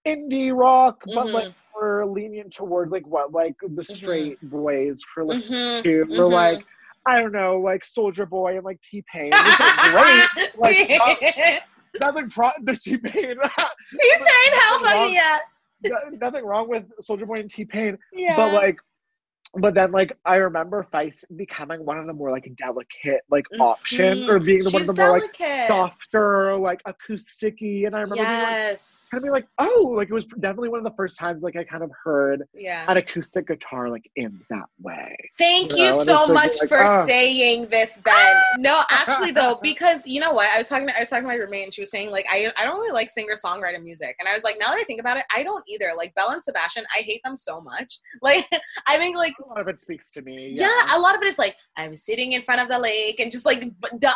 indie rock but mhm, like we're lenient toward like what like the straight boys for listening to or mhm. like I don't know like Soulja Boy and like T Pain is great like, nothing pro T Pain T-Pain, how funny, yeah. nothing wrong with Soulja Boy and T Pain Yeah. but like but then like I remember Feist becoming one of the more like delicate like option Mhm. or being the one of the more like softer like acousticy and I remember being like kind of being like oh like it was definitely one of the first times like I kind of heard yeah. an acoustic guitar like in that way. Thank you you, know, and so much like, for ah. saying this, Ben. No, actually though, because you know what? I was talking to I was talking to my roommate and she was saying like I I don't really like singer songwriter music. And I was like, now that I think about it, I don't either. Like Belle and Sebastian, I hate them so much. Like I think like A lot of it speaks to me. yeah. a lot of it is like I'm sitting in front of the lake and just like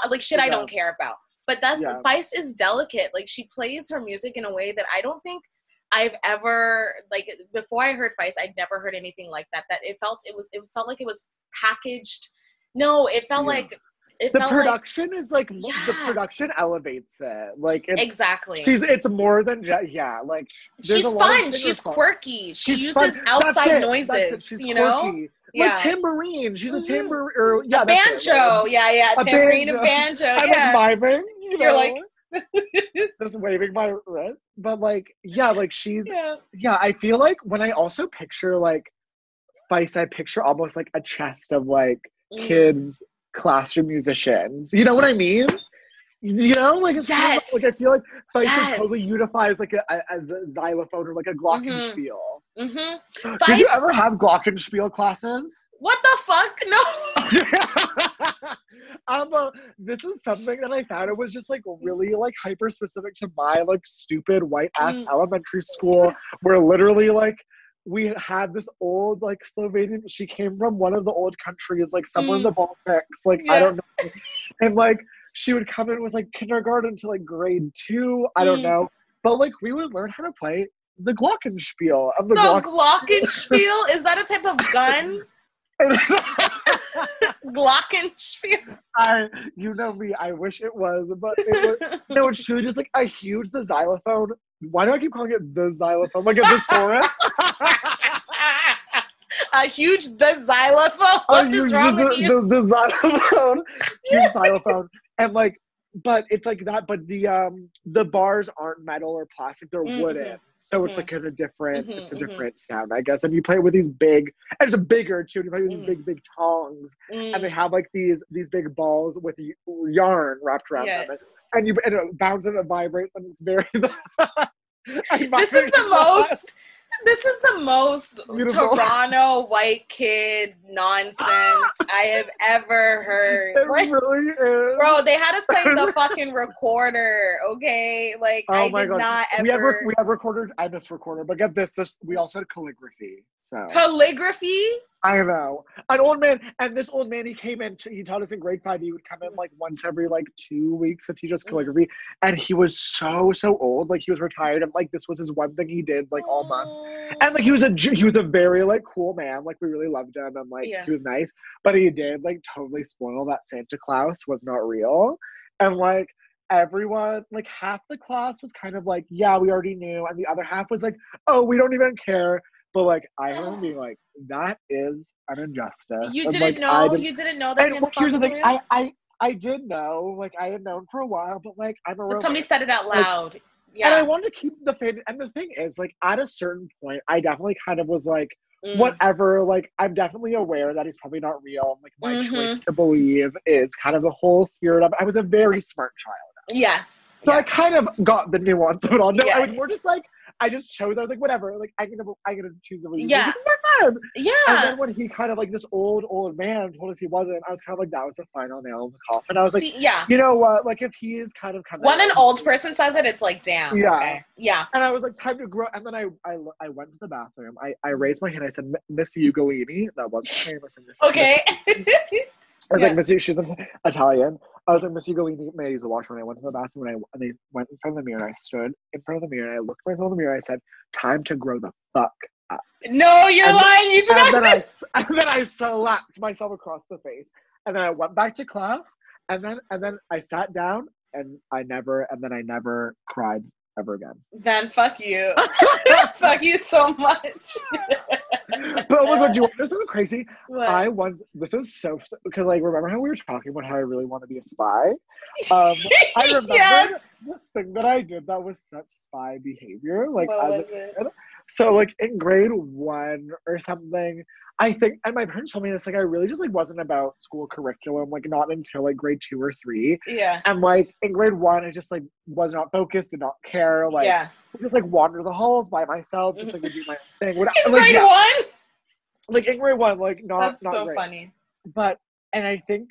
like shit I don't care about. But that's Yeah. Feist is delicate. Like she plays her music in a way that I don't think I've ever like before I heard Feist, I'd never heard anything like that. That it felt it was it felt like it was packaged. No, it felt Yeah. like it The felt like production is like mo- the production elevates it. Like it's exactly. she's it's more than just yeah, like She's a lot of fun. She's quirky. She She's uses fun. Outside. Noises. You know. quirky. Yeah. Like tambourine. She's a Mhm. tambourine. Or, yeah, a that's it, banjo. Yeah, yeah. A Tambourine and banjo. banjo. I'm Yeah. like miming. You know, You're like- just waving my wrist. But like, yeah, like she's yeah. yeah. I feel like when I also picture like Feist, I picture almost like a chest of like Mm. kids classroom musicians. You know what I mean? You know, like it's kind of, like I feel like Feist Yes. totally unifies like a, a as a xylophone or like a glockenspiel. Mm-hmm. Did you ever have glockenspiel classes? What the fuck? No. um, uh, this is something that I found. It was just like really like hyper specific to my like stupid white ass Mm. elementary school, where literally like we had this old like Slovenian. She came from one of the old countries, like somewhere in the Baltics. Like I don't know, and like she would come in was like kindergarten to like grade two. I don't Mm. know, but like we would learn how to play the glockenspiel of the The glock. Glockenspiel? Is that a type of gun? Glockenspiel. I, you know me. I wish it was, but it was, no, it's truly just like a huge the xylophone. Why do I keep calling it the xylophone? Like a thesaurus? a huge the xylophone. A What huge- is wrong the, with you? The, the xylophone, huge xylophone, and like, but it's like that. But the um the bars aren't metal or plastic; they're Mhm. wooden. So it's Mhm. like in a different, Mhm, it's a mhm. different sound, I guess. And you play with these big, and it's a bigger too. And you play with these Mhm. big, big tongs, Mm. and they have like these these big balls with yarn wrapped around Yeah. them, and you and it bounces and it vibrates, and it's very. this is the most this is the most Beautiful. Toronto white kid nonsense I have ever heard. It Like, really is. bro, they had us play the fucking recorder, okay? Like Oh I my did god. not we have ever we have recorded. I missed recorded, but get this. This we also had calligraphy. So calligraphy. I know an old man, and this old man he came in. To, he taught us in grade five. He would come in like once every like two weeks to teach us calligraphy, and he was so so old. Like he was retired, and like this was his one thing he did like all month. And like he was a he was a very like cool man. Like we really loved him, and like Yeah. he was nice. But he did like totally spoil that Santa Claus was not real, and like everyone like half the class was kind of like yeah we already knew, and the other half was like oh we don't even care. But like I remember being like that is an injustice. You And, didn't like, know. didn't- You didn't know that. and well, here's the thing. I I I did know like I had known for a while, but like I'm a but somebody said it out like, loud. and I wanted to keep the fan. And the thing is, like, at a certain point, I definitely kind of was like, Mm. whatever. Like, I'm definitely aware that he's probably not real. Like, my Mhm. choice to believe is kind of the whole spirit of. I was a very smart child, Yes. so I kind of got the nuance of it all. No, Yeah. I was more just like, I just chose. I was like, whatever. Like, I'm gonna, I'm gonna choose the believe. Yeah. this is my friend. yeah. And then when he kind of like this old old man told us he wasn't, I was kind of like, that was the final nail in the coffin. I was like, See, yeah. you know what? Like, if he is kind of coming. When an old person says it, it's like, damn. Yeah. Okay. Yeah. And I was like, time to grow. And then I, I, I went to the bathroom. I, I raised my hand. I said, Miss Ugolini. That was her name. I said, "Miss- Okay. I was Yeah. like, Miss, she's Italian. I was like, Miss Ugolini, may I use the washroom? And I went to the bathroom and I, and I went in front of the mirror and I stood in front of the mirror and I looked myself in the mirror. And I said, time to grow the fuck. Up. No, you're And- lying. You did And not. then I, and then I slapped myself across the face. And then I went back to class. And then, and then I sat down and I never, and then I never cried ever again. Then fuck you. fuck you so much. But oh my god, do you want to know something crazy? What? I once this is so because like remember how we were talking about how I really want to be a spy? Um, I remember yes. this thing that I did that was such spy behavior. Like what as a it? So like in grade one or something, I think and my parents told me this, like I really just like wasn't about school curriculum, like not until like grade two or three. Yeah. And like in grade one, I just like was not focused, did not care, like yeah. just like wander the halls by myself, just like do my thing. What, In like, grade yeah, one? like in grade one, like not That's not so funny. but and I think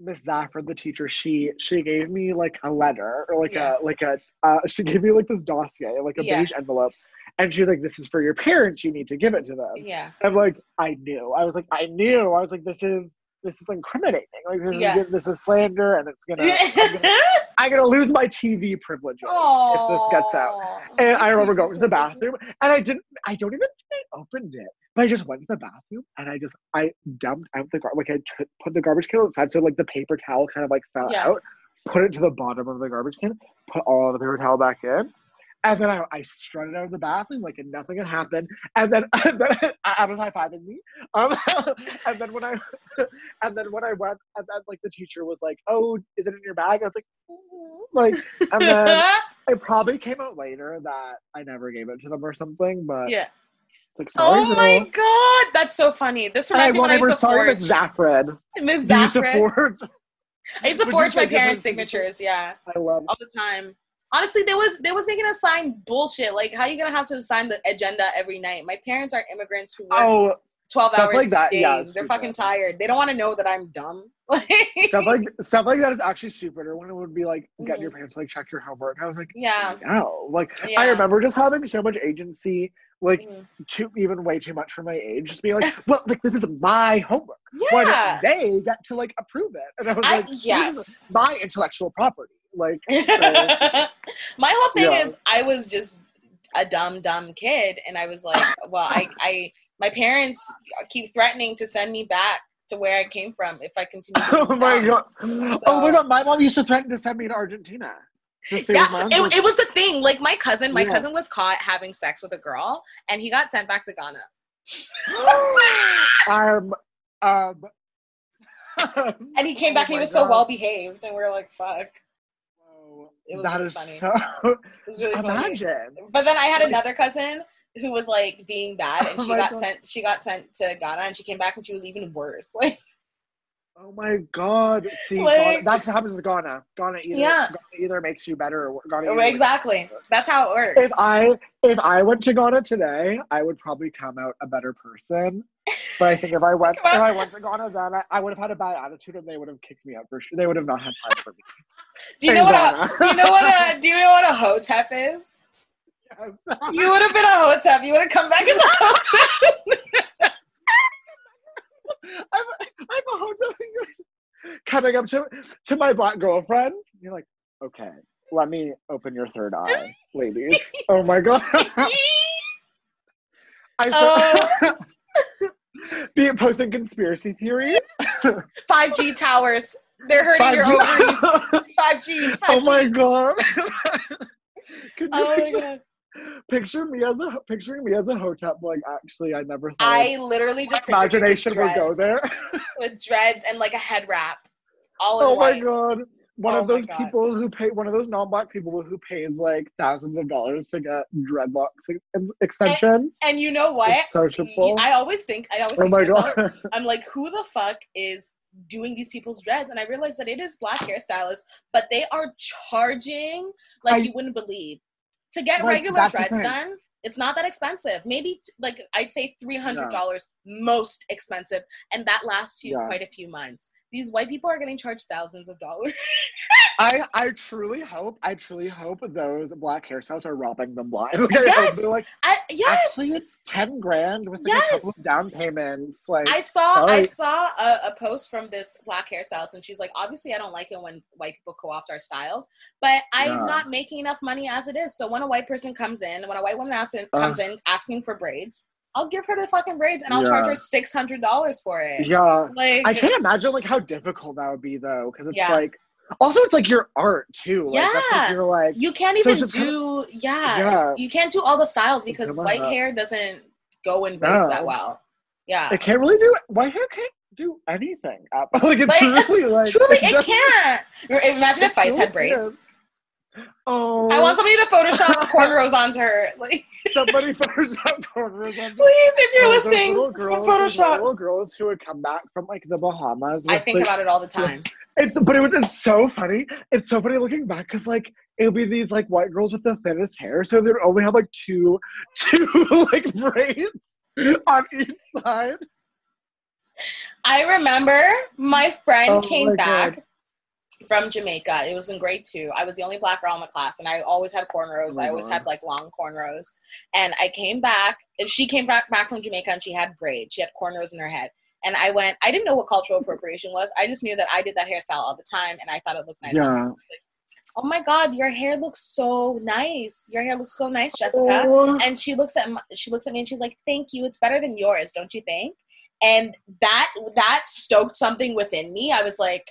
Miss Zafford, the teacher, she she gave me like a letter or like Yeah. a like a uh, she gave me like this dossier, like a Yeah. beige envelope, and she's like, "This is for your parents. You need to give it to them." Yeah. I'm like, I knew. I was like, I knew. I was like, this is this is incriminating. Like this, Yeah. is, this is slander, and it's gonna I'm, gonna I'm gonna lose my TV privileges if this gets out. And I remember going to the bathroom, and I didn't. I don't even think I opened it, but I just went to the bathroom and I just I dumped out the gar- like I t- put the garbage can outside, so like the paper towel kind of like fell Yeah. out. Put it to the bottom of the garbage can. Put all the paper towel back in, And then I, I strutted out of the bathroom like nothing had happened. And then, and then I was high fiving me. Um, and then when I and then when I went, and then like the teacher was like, "Oh, is it in your bag?" I was like, "Mm," like, and then it probably came out later that I never gave it to them or something. But yeah. it's like, Oh my god, that's so funny. This reminds me when I used to forge. Miss Zaffred. Miss Do you used to Zaffred. I used to forge my parents' signatures? signatures. Yeah, I love. all the time. Honestly, they was they was making us sign bullshit. Like, how you gonna have to sign the agenda every night? My parents are immigrants who work Oh, 12 Stuff hours like that, days. yeah, They're fucking tired. They don't want to know that I'm dumb. Like, stuff like stuff like that is actually stupider when it would be like getting Mhm. your parents to like check your homework. I was like, yeah. no, like Yeah. I remember just having so much agency, like Mhm. too even way too much for my age. Just being like, well, like this is my homework. Why Yeah. don't they get to like approve it? And I was I, like, yes. my intellectual property. Like, My whole thing Yeah. is I was just a dumb, dumb kid, and I was like, well, I, I, my parents keep threatening to send me back to where I came from if I continue. oh my god, oh my god, my mom used to threaten to send me to Argentina. to Yeah, it, it was the thing. Like my cousin, my Yeah. cousin was caught having sex with a girl, and he got sent back to Ghana. um, um, And he came oh back and he was so well behaved, and we are like, "Fuck." It was that really is funny. so. It was really funny. Imagine. But then I had another cousin who was like being bad, and Oh she got God. sent. She got sent to Ghana, and she came back, and she was even worse. Like, Oh my god. See, Like- Ghana, that's what happens with Ghana. Ghana either, Yeah. Ghana either makes you better or Ghana either exactly. That's how it works. If I if I went to Ghana today, I would probably come out a better person. But I think if I went if I went to Ghana, then I, I would have had a bad attitude, and they would have kicked me out for sure. They would have not had time for me. do you in know what? A, do you know what? A, do you know what a hotep is? Yes. You would have been a hotep. You would have come back as a hotep. I'm, I'm a hotep coming up to to my black girlfriends. You're like, okay, let me open your third eye, ladies. oh my god. I Oh. be posting conspiracy theories. 5G towers. They're hurting your 5G. ovaries. 5G. 5G. oh my god. Could you Oh my god. Picture me as a picturing me as a hotep? Like, actually, I never thought I literally just my pictured you with imagination would go there. with dreads and like a head wrap, all Oh my white. god. One Oh of those people who pay one of those non-black people who pays like thousands of dollars to get dreadlocks ex- extensions. And you know what? It's so simple. I always think, I always oh think my myself, god. I'm like, who the fuck is doing these people's dreads? And I realized that it is black hairstylists, but they are charging like I- you wouldn't believe. To get Like, regular dreads done, it's not that expensive. Maybe like I'd say three hundred dollars most expensive, and that lasts you Yeah. quite a few months. These white people are getting charged thousands of dollars. I I truly hope I truly hope those black hairstyles are robbing them blind. Like, Yes! like I, yes, actually it's ten grand with like a couple of down payments. Like I saw I saw a, a post from this black hairstylist, and she's like, obviously, I don't like it when white people co-opt our styles, but I'm Yeah. not making enough money as it is. So when a white person comes in, when a white woman asks in, uh. comes in asking for braids, I'll give her the fucking braids, and I'll charge her six hundred dollars for it. yeah. Like, I can't imagine like how difficult that would be though, because it's Yeah. like also it's like your art too. Like that's Yeah. like you're like you can't even it's just kinda- do, yeah, Yeah. you can't do all the styles because white to- hair doesn't go in braids that well. Yeah, it can't really do white hair can't do anything. like it Like, truly like truly, it it can't. Imagine if Feist had braids. Oh I want somebody to Photoshop cornrows onto her. Like, somebody Photoshop corners on please, if you're oh, those listening, little girls, Photoshop. little girls who would come back from like the Bahamas. I think like, about it all the time. It's but it was it's so funny. It's so funny looking back because like it would be these like white girls with the thinnest hair, so they would only have like two two like braids on each side. I remember my friend Oh came my back God. From Jamaica. It was in grade two. I was the only black girl in the class, and I always had cornrows. Oh I always God. had like long cornrows. And I came back, and she came back back from Jamaica, and she had braids. She had cornrows in her head. And I went. I didn't know what cultural appropriation was. I just knew that I did that hairstyle all the time, and I thought it looked nice. on her. I Yeah. like, oh my god, your hair looks so nice. Your hair looks so nice, Jessica. Oh, and she looks at my, she looks at me and she's like thank you it's better than yours don't you think and that that stoked something within me i was like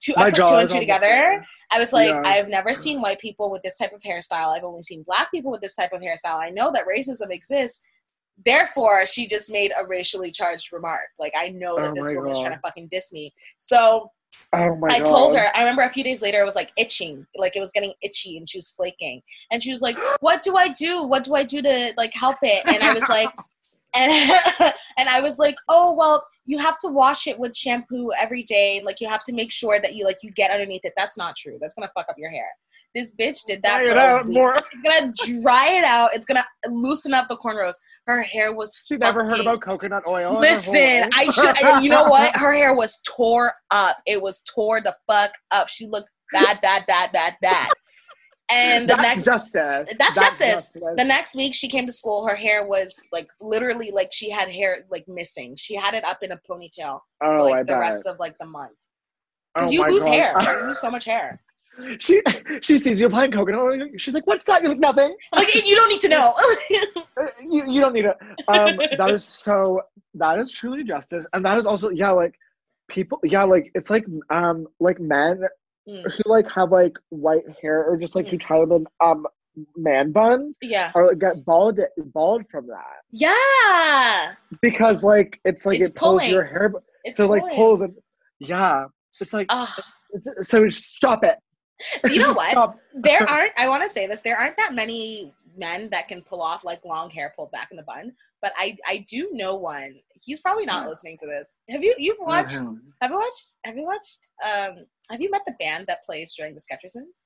two, I put two and two together. I was like, Yeah. I've never seen white people with this type of hairstyle. I've only seen black people with this type of hairstyle. I know that racism exists. Therefore, she just made a racially charged remark. Like, I know that Oh this woman is trying to fucking diss me. So Oh I god. told her, I remember a few days later, it was like itching, like it was getting itchy and she was flaking. And she was like, What do I do? What do I do to like help it? And I was like, and, and I was like, Oh, well, you have to wash it with shampoo every day. Like you have to make sure that you like you get underneath it. That's not true. That's gonna fuck up your hair. This bitch did that. Dry it out more. It's gonna dry it out. It's gonna loosen up the cornrows. Her hair was. She never heard about coconut oil. in her whole Listen. I should. and you know what? Her hair was tore up. It was tore the fuck up. She looked bad, bad, bad, bad, bad. And the That's next, justice. That's justice. the next week she came to school. Her hair was like literally like she had hair like missing. She had it up in a ponytail for oh, like I the bet. rest of like the month. Because Oh you lose God. hair. You lose so much hair. she she sees you applying coconut oil. She's like, "What's that?" You're like, "Nothing." I'm like you don't need to know. Uh, You, you don't need it. Um, that is so. That is truly justice, and that is also yeah, like people. Yeah, like it's like um like men Mm. who like have like white hair or just like who tie them in um man buns yeah. or like, get bald bald from that Yeah. because like it's like It's it pulls pulling. your hair It's to like pull the yeah. It's like Ugh. it's, so stop it. You know what? Stop. there aren't i want to say this there aren't that many men that can pull off like long hair pulled back in the bun but i i do know one he's probably not listening to this have you you've watched have you watched have you watched um have you met the band that plays during the sketchersons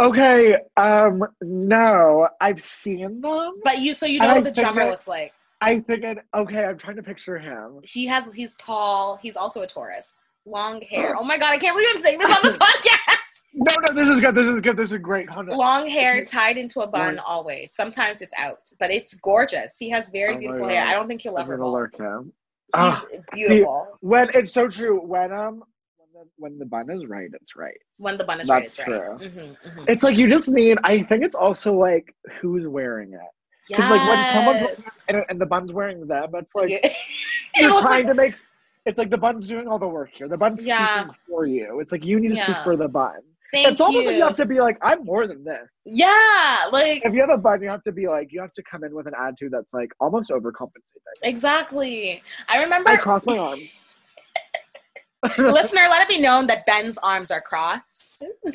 Okay, um, no, I've seen them. but you so you know what the drummer looks like I think it. Okay, I'm trying to picture him. he has he's tall he's also a taurus long hair oh my god i can't believe i'm saying this on the podcast No, no, this is good. This is good. This is great. Hold on. long hair tied into a bun Long- always sometimes it's out but it's gorgeous he has very Oh beautiful hair i don't think he'll ever lurk him. he's Ah, beautiful When it's so true. When um, when the, when the bun is right, it's right. when the bun is right, That's it's right. true. Mm-hmm, mm-hmm. It's like you just need. I think it's also like who's wearing it. Because like when someone's Yes. and, and the bun's wearing them, it's like Yeah. You're trying like- to make. It's like the bun's doing all the work here. The bun's Yeah. speaking for you. It's like you need to speak for the bun. Thank it's almost you. like you have to be like, I'm more than this. yeah, like If you have a bun, you have to be like, you have to come in with an attitude that's like almost overcompensating. exactly. I remember, I cross my arms. listener, let it be known that Ben's arms are crossed.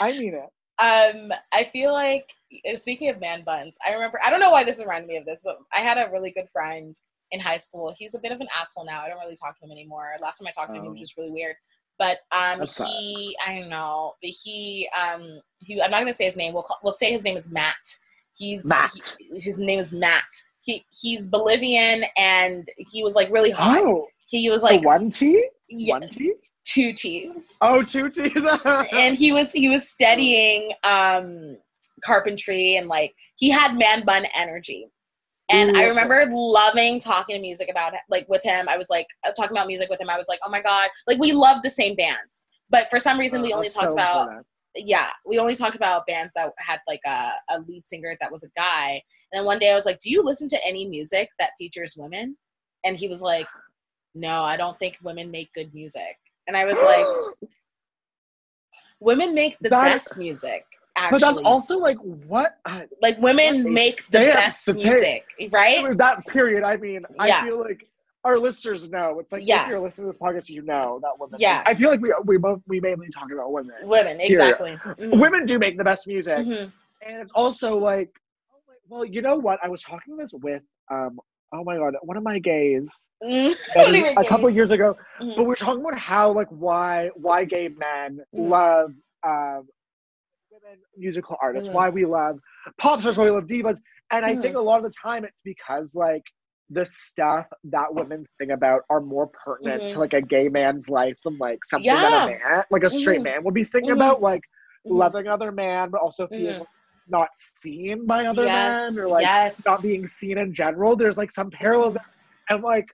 I mean it. Um, I feel like speaking of man buns, I remember. I don't know why this reminded me of this, but I had a really good friend in high school. He's a bit of an asshole now. I don't really talk to him anymore. Last time I talked to him, he was Oh. just really weird. But um, That's he, I don't know, but he, um, he. I'm not gonna say his name. We'll call, we'll say his name is Matt. He's Matt. he- his name is Matt. He he's Bolivian, and he was like really hot. Oh, He was so like one T? yeah, One T? two T's Oh, two T's. and he was he was studying um carpentry and like he had man bun energy and i remember loving talking to music about like with him. I was like uh, talking about music with him. I was like oh my god. Like we love the same bands. But for some reason we Oh, only talked so about important. yeah. We only talked about bands that had like a, a lead singer that was a guy. And then one day i was like do you listen to any music that features women? And he was like no i don't think women make good music. And i was like women make the That- best music actually but that's also like what like women what make the best take. music right that period. I mean, Yeah. I feel like our listeners know. It's like Yeah. if you're listening to this podcast, you know that women. Yeah. I feel like we we both we mainly talk about women. women exactly Mhm. Women do make the best music, Mhm. and it's also like, oh my- well, you know what? I was talking this with um. Oh my god, one of my gays Mhm. that What do was you a couple years ago, Mhm. but we we're talking about how like why why gay men Mhm. love um women musical artists, Mhm. why we love pop stars, why we love divas, and I think a lot of the time it's because like the stuff that women sing about are more pertinent Mhm. to like a gay man's life than like something Yeah. that a man, like a straight Mhm. man, would be singing Mhm. about, like Mhm. loving another man, but also feeling Mhm. not seen by other yes men or like yes not being seen in general. There's like some parallels, and like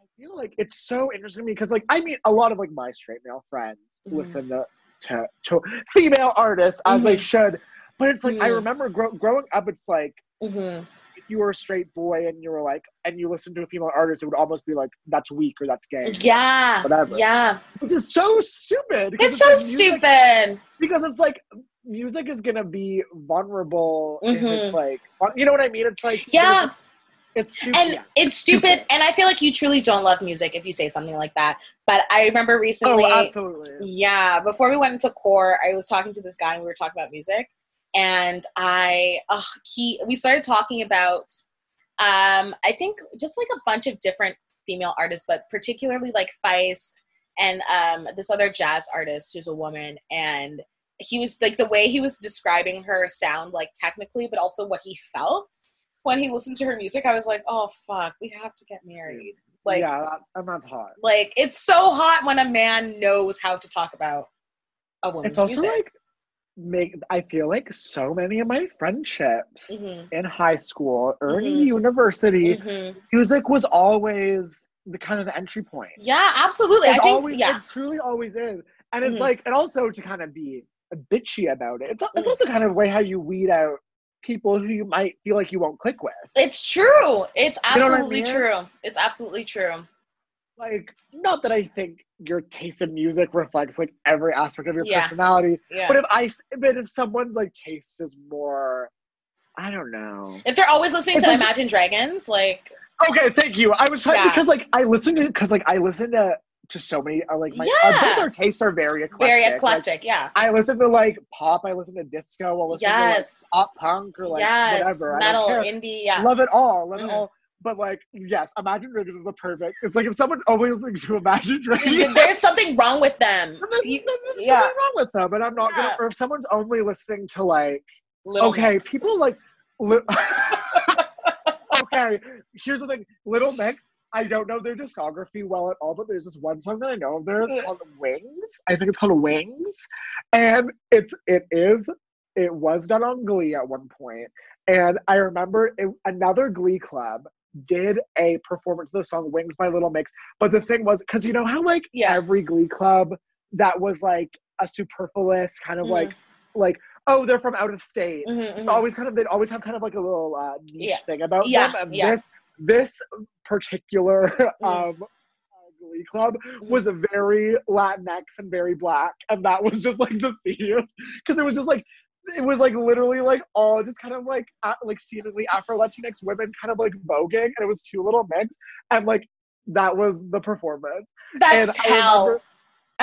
I feel like it's so interesting to me because like I mean a lot of like my straight male friends listen to, to to female artists as they Mhm. should, but it's like I Mhm. remember grow, growing up. It's like Mhm. if you were a straight boy and you were like and you listen to a female artist, it would almost be like that's weak or that's gay. Yeah. Whatever. Yeah. Which is so stupid. because It's so like music- stupid. Because it's like music is gonna be vulnerable if it's Mhm. like you know what I mean? It's like Yeah. It's stupid. And it's stupid. Stupid. And I feel like you truly don't love music if you say something like that. But I remember recently. Oh, absolutely. Yeah, before we went into core, I was talking to this guy and we were talking about music, and I, uh, he, we started talking about, um, I think just like a bunch of different female artists, but particularly like Feist and um, this other jazz artist who's a woman, and he was like the way he was describing her sound, like technically, but also what he felt when he listened to her music. I was like, oh fuck, we have to get married. Like, yeah, and that's hot. like it's so hot when a man knows how to talk about a woman. It's also music. like make I feel like so many of my friendships Mhm, in high school or in Mhm. university, mhm. music was always the kind of the entry point. Yeah, absolutely. I It's think always yeah. it truly always is. And it's Mhm. like and also to kind of be bitchy about it. It's, it's Mhm. also kind of way how you weed out people who you might feel like you won't click with. It's true. It's You know I absolutely mean? true. It's absolutely true. Like not that I think your taste in music reflects like every aspect of your Yeah. personality, Yeah. but if I, but if someone's like taste is more I don't know. if they're always listening It's to like- Imagine Dragons, like Okay, thank you. I was trying Yeah. because like I listen to because like I listen to to so many uh, like my Yeah. uh, both our tastes are very eclectic. very Like, eclectic. yeah. I listen to like pop. I listen to disco. I'll listen to like Yes. pop punk or like yes. whatever. Metal, indie. Yeah. Love it all. Love Mhm. it all. But like yes, Imagine Dragons is the perfect. It's like if someone only listening to Imagine Dragons. There's something wrong with them. there's, there's yeah. something wrong with them, and I'm not Yeah. gonna. Or if someone's only listening to like, Little okay, Mix. people like, li- okay. Here's the thing, Little Mix. I don't know their discography well at all, but there's this one song that I know of theirs called Wings. I think it's called Wings, and it's it is it was done on Glee at one point, and I remember it, another Glee club did a performance of the song Wings by Little Mix. But the thing was, because you know how like Yeah. every Glee club that was like a superfluous kind of Mhm. like like oh they're from out of state. Mhm, It's mhm. always kind of they'd always have kind of like a little uh, niche Yeah. thing about Yeah, them. And yeah. this this particular um Glee club was very Latinx and very black, and that was just like the theme because it was just like it was like literally like all just kind of like uh, like seemingly Afro Latinx women kind of like voguing, and it was two little mix, and like that was the performance. That's and hell. remember-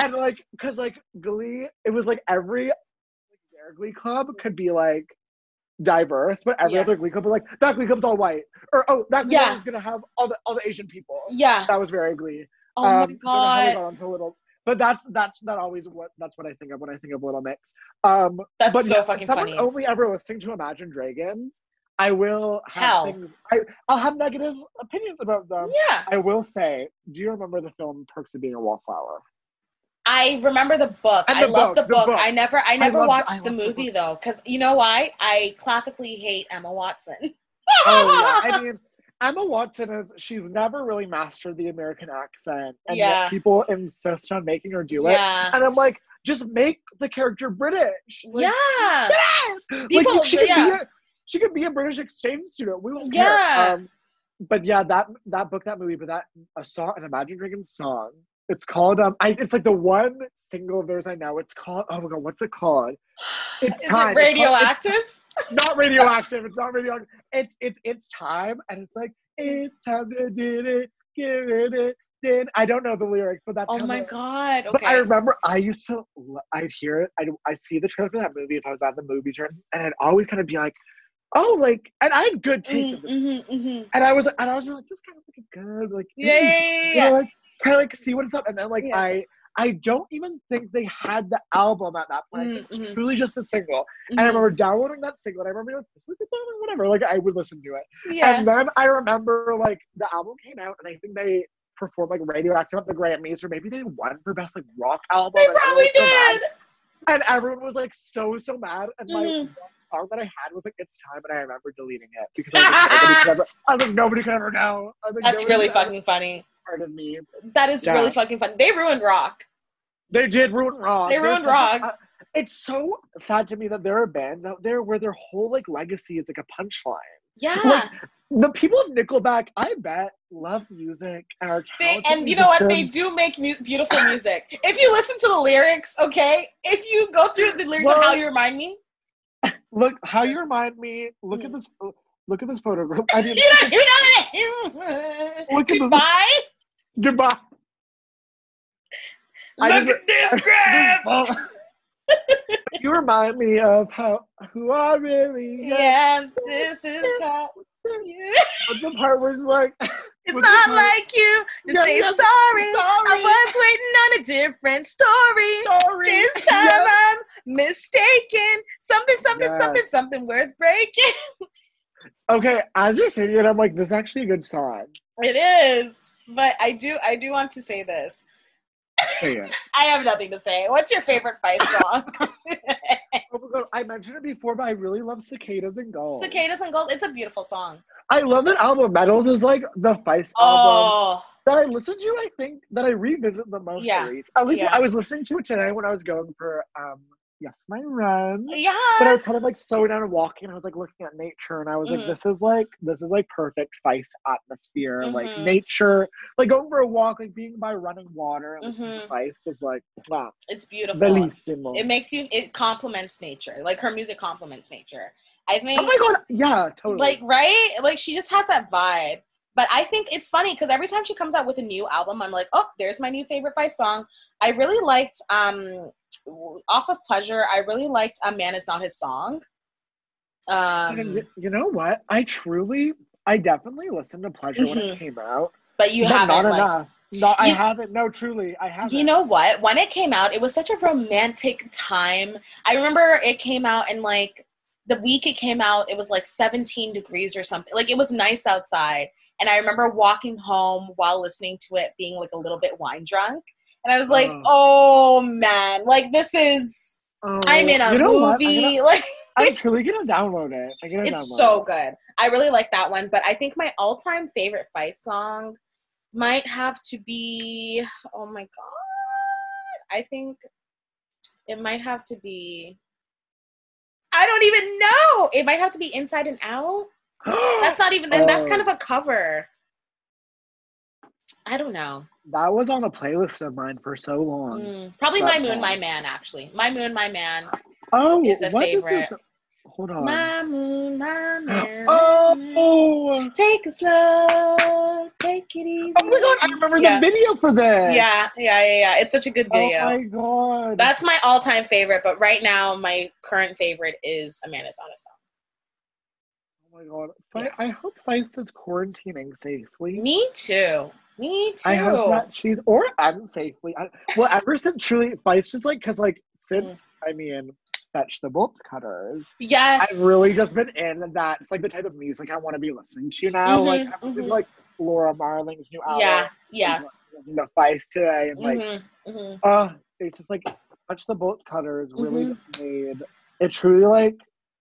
and like, cause like Glee, it was like every like, their Glee club could be like diverse, but every Yeah. other Glee club was like that Glee club's all white, or oh that Glee Yeah. club is gonna have all the all the Asian people. Yeah. That was very Glee. Oh um, my don't know how we god. got little, but that's that's not always what that's what I think of when I think of Little Mix. Um, That's but so yes, if fucking someone funny. only ever listening to Imagine Dragons, I will have Hell. things. I I'll have negative opinions about them. Yeah. I will say, do you remember the film Perks of Being a Wallflower? I remember the book. And I the love the the book. I never I never loved- watched the the movie though cuz you know why? I classically hate Emma Watson. Oh yeah, I mean. Emma Watson is she's never really mastered the American accent and Yeah. yet people insist on making her do it. yeah. And I'm like, just make the character British. Like, yeah. like People- you- she could yeah. be a she could be a British exchange student. We won't Yeah. care. Um, but yeah, that that book, that movie, but that a song, an Imagine Dragons song. It's called um. I, it's like the one single of theirs I know. It's called. Oh my god, what's it called? It's Is time. it It's called- it's radioactive? not radioactive. It's not radioactive. It's it's it's time, and it's like it's time to did it, give it, it, did. I don't know the lyrics, but that's Oh my god. But I remember I used to, I'd hear it, I'd, I see the trailer for that movie if I was at the movie theater, and I'd always kind of be like, oh, like, and I had good taste Mhm, in this. mhm, mhm. And I was, and I was like, this kind of like good, like, Yeah, mm, yeah, yeah, you know, like, kind of like see what's up. And then, like, Yeah. I, I don't even think they had the album at that point. I think it was Mhm, mhm. truly just the single. And I Mhm. remember downloading that single, and I remember like, this is a good song, or whatever. Like, I would listen to it. Yeah. And then I remember like the album came out, and I think they performed like Radioactive at the Grammys, or maybe they won for best like rock album. They probably so did. And everyone was like so so mad. And my Mhm. one song that I had was like "It's Time," and I remember deleting it because I was like, nobody could ever. I was like nobody could ever know. Like, That's really could ever fucking funny. Part of me. That is Yeah. really fucking fun. They ruined rock. They did ruin rock. They There's ruined such rock. uh, it's so sad to me that there are bands out there where their whole like legacy is like a punchline. Yeah. Like, the people of Nickelback, I bet, love music and are They, and you know what? They do make mu- beautiful music. If you listen to the lyrics, okay, if you go through the lyrics of how you remind me, Look how you remind me. Look at Hmm. this. Look at this photograph. I you don't, you know Look at this- Goodbye. Goodbye. I Look just- at this graph. You remind me of how who I really am. Yeah, this is how. What's the part where it's like, It's not like you to Yeah, say yeah, sorry. sorry. I was waiting on a different story. sorry. This time. I'm mistaken. Something, something, Yes. something, something worth breaking. Okay, as you're saying it, I'm like, this is actually a good song. It is. But I do I do want to say this. I have nothing to say. What's your favorite Feist song? Oh I mentioned it before, but I really love cicadas and gulls. Cicadas and Gulls. It's a beautiful song. I love that album. Metals is like the Feist album Oh, that I listen to. I think that I revisit the most. Yeah. At least, at least Yeah. I was listening to it today when I was going for um yes my run. yeah. But I was kind of like slowing down and walking. I was like looking at nature, and I was Mhm. like, "This is like this is like perfect Feist atmosphere. Like Mhm. nature, like going for a walk, like being by running water, and listening to Mhm. Feist is like wow, It's beautiful. bellissimo. It makes you. It complements nature. Like her music complements nature. I think. oh my god, yeah, totally. like right like she just has that vibe but i think it's funny because every time she comes out with a new album i'm like oh there's my new favorite Feist song i really liked um off of pleasure i really liked a man is not his song um you know what? I truly, I definitely listened to Pleasure when Mhm. it came out. but you but haven't not like, enough. No, I You- haven't. No, truly, I haven't. you know what when it came out it was such a romantic time i remember it came out and like the week it came out it was like 17 degrees or something like it was nice outside and i remember walking home while listening to it being like a little bit wine drunk and i was like Oh. oh man like this is Oh, i'm in a you know what? Movie gonna, like I'm truly gonna download it. I'm gonna it's download so it. good i really like that one but i think my all-time favorite Feist song might have to be oh my god i think it might have to be i don't even know it might have to be inside and out that's not even then that's kind of a cover i don't know that was on a playlist of mine for so long. Mm, probably that my moon song. my man actually my moon my man Oh, is a what favorite. this? Hold on. my moon my man oh, take it slow take it easy oh my god! I remember Yeah. the video for this. Yeah, yeah, yeah, yeah. It's such a good video. Oh my god. That's my all-time favorite, but right now my current favorite is Amanda's on a song. Oh my god. Fi- I hope Feist is quarantining safely. Me too. Me too. I hope that she's or I'm safely. I, well, ever since truly Feist is like because like since I mean fetch the bolt cutters. yes. I've really just been in that. It's like the type of music I want to be listening to now. Mhm, like since mhm. like Laura Marling's new album. Yeah. Yes. listening to Feist today and like Mhm, mhm. uh it's just like fetch the bolt cutters really Mhm. just made it truly like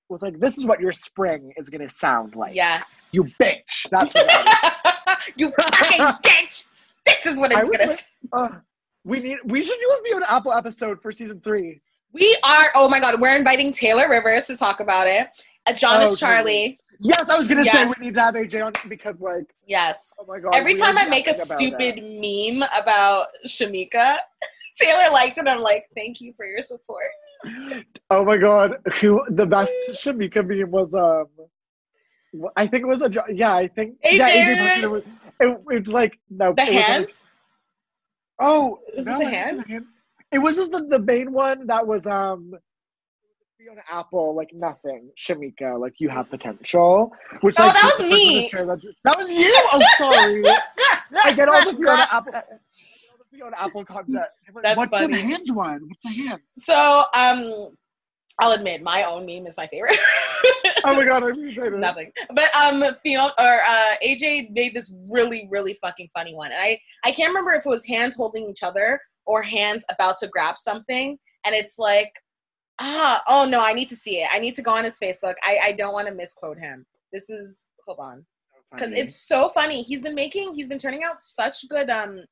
was like this is what your spring is gonna sound like. Yes. You bitch. That's what you fucking bitch. This is what it's gonna. like- uh, we need we should do a Fiona Apple episode for season three. we are. Oh my god, we're inviting Taylor Rivers to talk about it. Uh, John Oh, is Charlie. Yes, I was gonna Yes. say we need to have AJ on because like Yes. oh my god. Every time I make a stupid it. meme about Shameika, Taylor likes it. I'm like, thank you for your support. Oh my god, who the best Shameika meme was um I think it was a yeah, I think yeah, AJ, AJ posted it was it, it's like no The was like- hands? oh it no, the hands? it was hand- It was just the, the main one that was um Fiona Apple, like nothing. Shameika, like you have potential. Which Oh, like, that was me. in the chair that- was you. Oh, sorry. I get all the Fiona Apple. All the Fiona Apple content. That's What's funny. the hand one? What's the hand? So, um, I'll admit my own meme is my favorite. Oh my god, excited. Nothing. But um, Fiona or uh, AJ made this really, really fucking funny one, and I I can't remember if it was hands holding each other or hands about to grab something, and it's like, ah, oh no, I need to see it. I need to go on his Facebook. I I don't want to misquote him. This is hold on because it's so funny. He's been making, he's been turning out such good, um,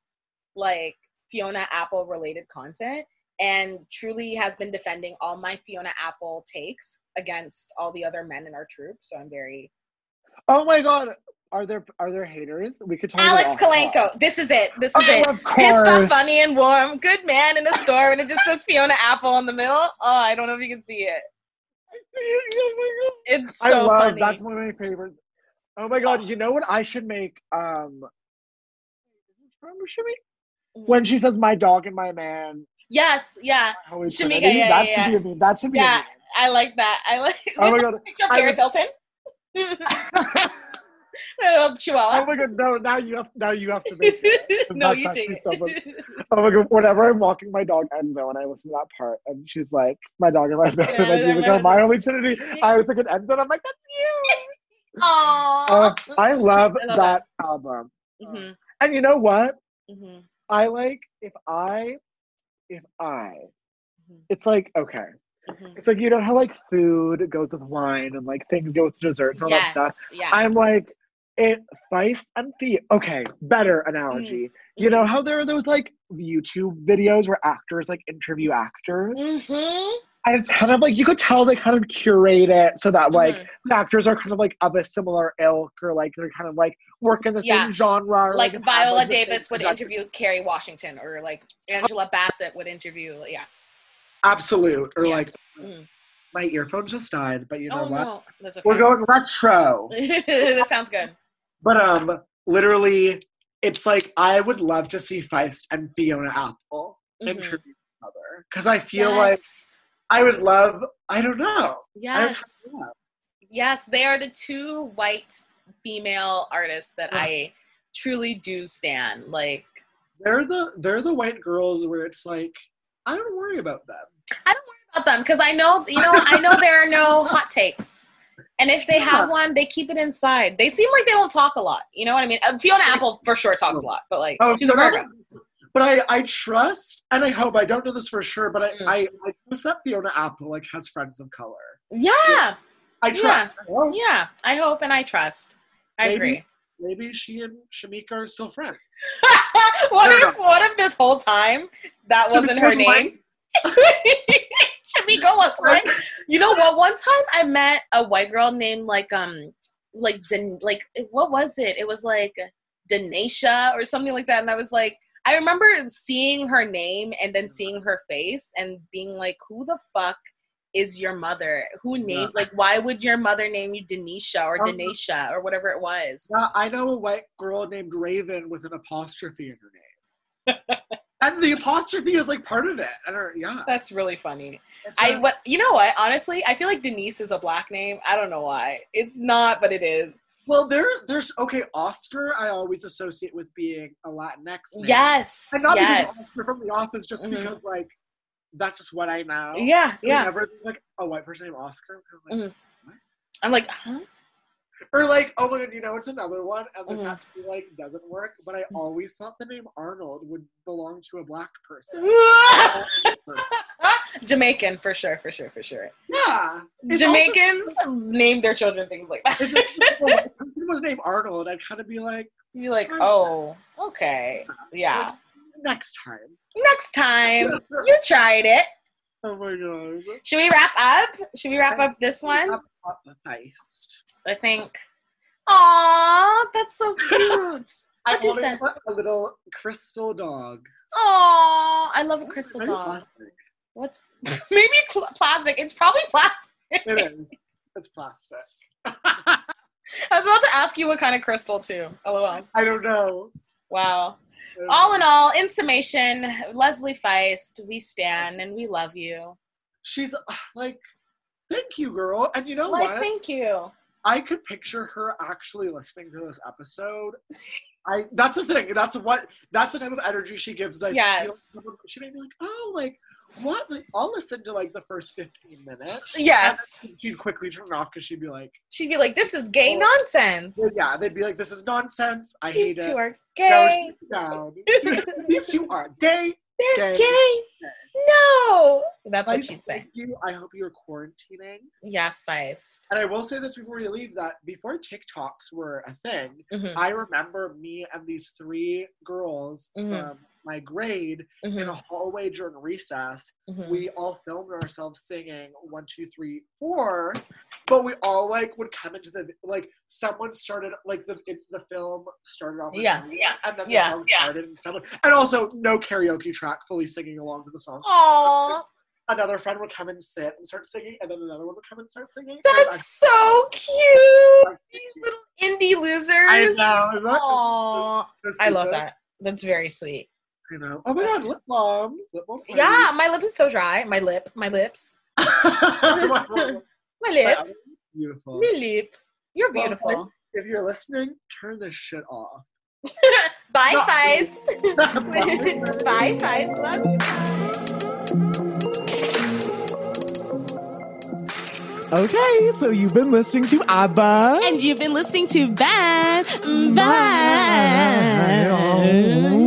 like Fiona Apple related content, and truly has been defending all my Fiona Apple takes against all the other men in our troop. So I'm very, Oh my god. Are there are there haters? We could talk Alex. Kalenko. This is it. This is Oh, it. of Pissed off, course. funny, and warm. Good man in a store, and it just says Fiona Apple in the middle. Oh, I don't know if you can see it. Oh my god. It's so I love funny. that's one of my favorites. Oh my god, you know what I should make? Um from Shami? When she says my dog and my man. Yes, yeah, Shameika, yeah, that yeah, should be a meme. That should be yeah. I like that. I like. Oh my god. picture of I Paris Hilton. Little oh Chihuahua. my god, no, now you have now you have to make it. no, you take so funny. Oh my god, whenever I'm walking my dog Enzo and I listen to that part and she's like, my dog and my dog Yeah, yeah, like, yeah. oh, my only Trinity. I was like an Enzo and I'm like, that's you. Aww. Uh, I love I love that album. Mhm, And you know what? mhm, I like if I if I Mhm. it's like okay. mhm. It's like you know how like food goes with wine and like things go with desserts and all that stuff. yeah. I'm like it Feist and Fee. Okay, better analogy. You know how there are those like YouTube videos where actors like interview actors? And it's kind of like you could tell they kind of curate it so that like mhm. the actors are kind of like of a similar ilk or like they're kind of like work in the Yeah. same genre. Or, like Viola the same Davis would production. interview Kerry Washington, or like Angela Bassett would interview. Yeah. Absolute. Or Yeah. like Mhm. my earphone just died, but you know oh what? no, okay. We're going retro. that sounds good. But um, literally, it's like I would love to see Feist and Fiona Apple Mhm. interview each other because I feel like Yes. I would love. I don't know. Don't Yes. know. Yes, they are the two white female artists that Yeah. I truly do stand. Like, They're the they're the white girls where it's like I don't worry about them. I don't worry about them because I know, you know, I know there are no hot takes. And if they have one, they keep it inside. They seem like they don't talk a lot. You know what I mean? Uh, Fiona Apple for sure talks a lot, but like, Oh, she's a Fiona- Virgo. But I I trust and I hope I don't know this for sure, but I Mm. I, I trust that Fiona Apple like has friends of color. Yeah, I Yeah. trust. I yeah. I hope and I trust. I Maybe- agree. Maybe she and Shameika are still friends. what I if what if this whole time that wasn't her name? Shameika was right. You know what? One time I met a white girl named like um like Den- like what was it? It was like Denisha or something like that, and I was like. I remember seeing her name and then seeing her face and being like, "Who the fuck is your mother? Who named like? Why would your mother name you Denisha or Um, Denisha or whatever it was?" Uh, I know a white girl named Raven with an apostrophe in her name. and the apostrophe is like part of it. I don't yeah. That's really funny. It's I what you know what? Honestly, I feel like Denise is a black name. I don't know why. It's not, but it is. Well there there's okay, Oscar I always associate with being a Latinx name. Yes. And not because. Oscar from the office, just Mhm. because like that's just what I know. Yeah. Yeah. Whenever there's like a white person named Oscar, I'm like, I'm like, huh? or like, oh my god, you know, it's another one, and this Mhm. actually like doesn't work. But I always thought the name Arnold would belong to a black person. Jamaican for sure, for sure, for sure. yeah, It's also- Jamaicans name their children things like that. if it if a person was named Arnold, I'd kind of be like, You're like, oh, okay, yeah. next time. Next time, you tried it. Oh my god. Should we wrap up? Should we wrap up this one? Feist. I think. Aw, that's so cute. I What is wanted that? a little crystal dog. Aw, I love a crystal Maybe dog. plastic. What's maybe cl- plastic? It's probably plastic. It is. It's plastic. I was about to ask you what kind of crystal too. LOL. I don't know. Wow. All in all, in summation, Leslie Feist, we stand and we love you. She's like, thank you, girl. And you know Like, what? thank you. I could picture her actually listening to this episode. I that's the thing. That's what that's the type of energy she gives. is I feel Yes. she may be like, oh, like what? Like, I'll listen to like the first fifteen minutes. Yes. She'd quickly turn it off because she'd be like, She'd be like, "This is gay Oh. nonsense. yeah, they'd be like, this is nonsense. I These hate two it. are gay. sit down. These two are gay. They're gay. gay. No, That's what Feist, she'd say. thank You, I hope you're quarantining. Yes, Feist. And I will say this before you leave that before TikToks were a thing, Mhm, I remember me and these three girls Mhm. from my grade in mhm, a hallway during recess. mhm. We all filmed ourselves singing one, two, three, four, but we all like would come into the like someone started like the it, the film started off with Yeah, me, yeah, and then the yeah, song yeah. started and someone and also no karaoke track fully singing along to the song. Aw, Another friend would come and sit and start singing, and then another one would come and start singing. That's so cute. These little indie losers. I know. it? I love that. That's very sweet. You know. Oh my god, lip balm. Lip balm. Yeah, my lip is so dry. My lip, my lips, my lip, Beautiful. my lip. You're beautiful. guys, if you're listening, turn this shit off. Bye, No. Feist. Bye, Feist. Love you. Okay, so you've been listening to ABBA. And you've been listening to Bad Bye. Bye.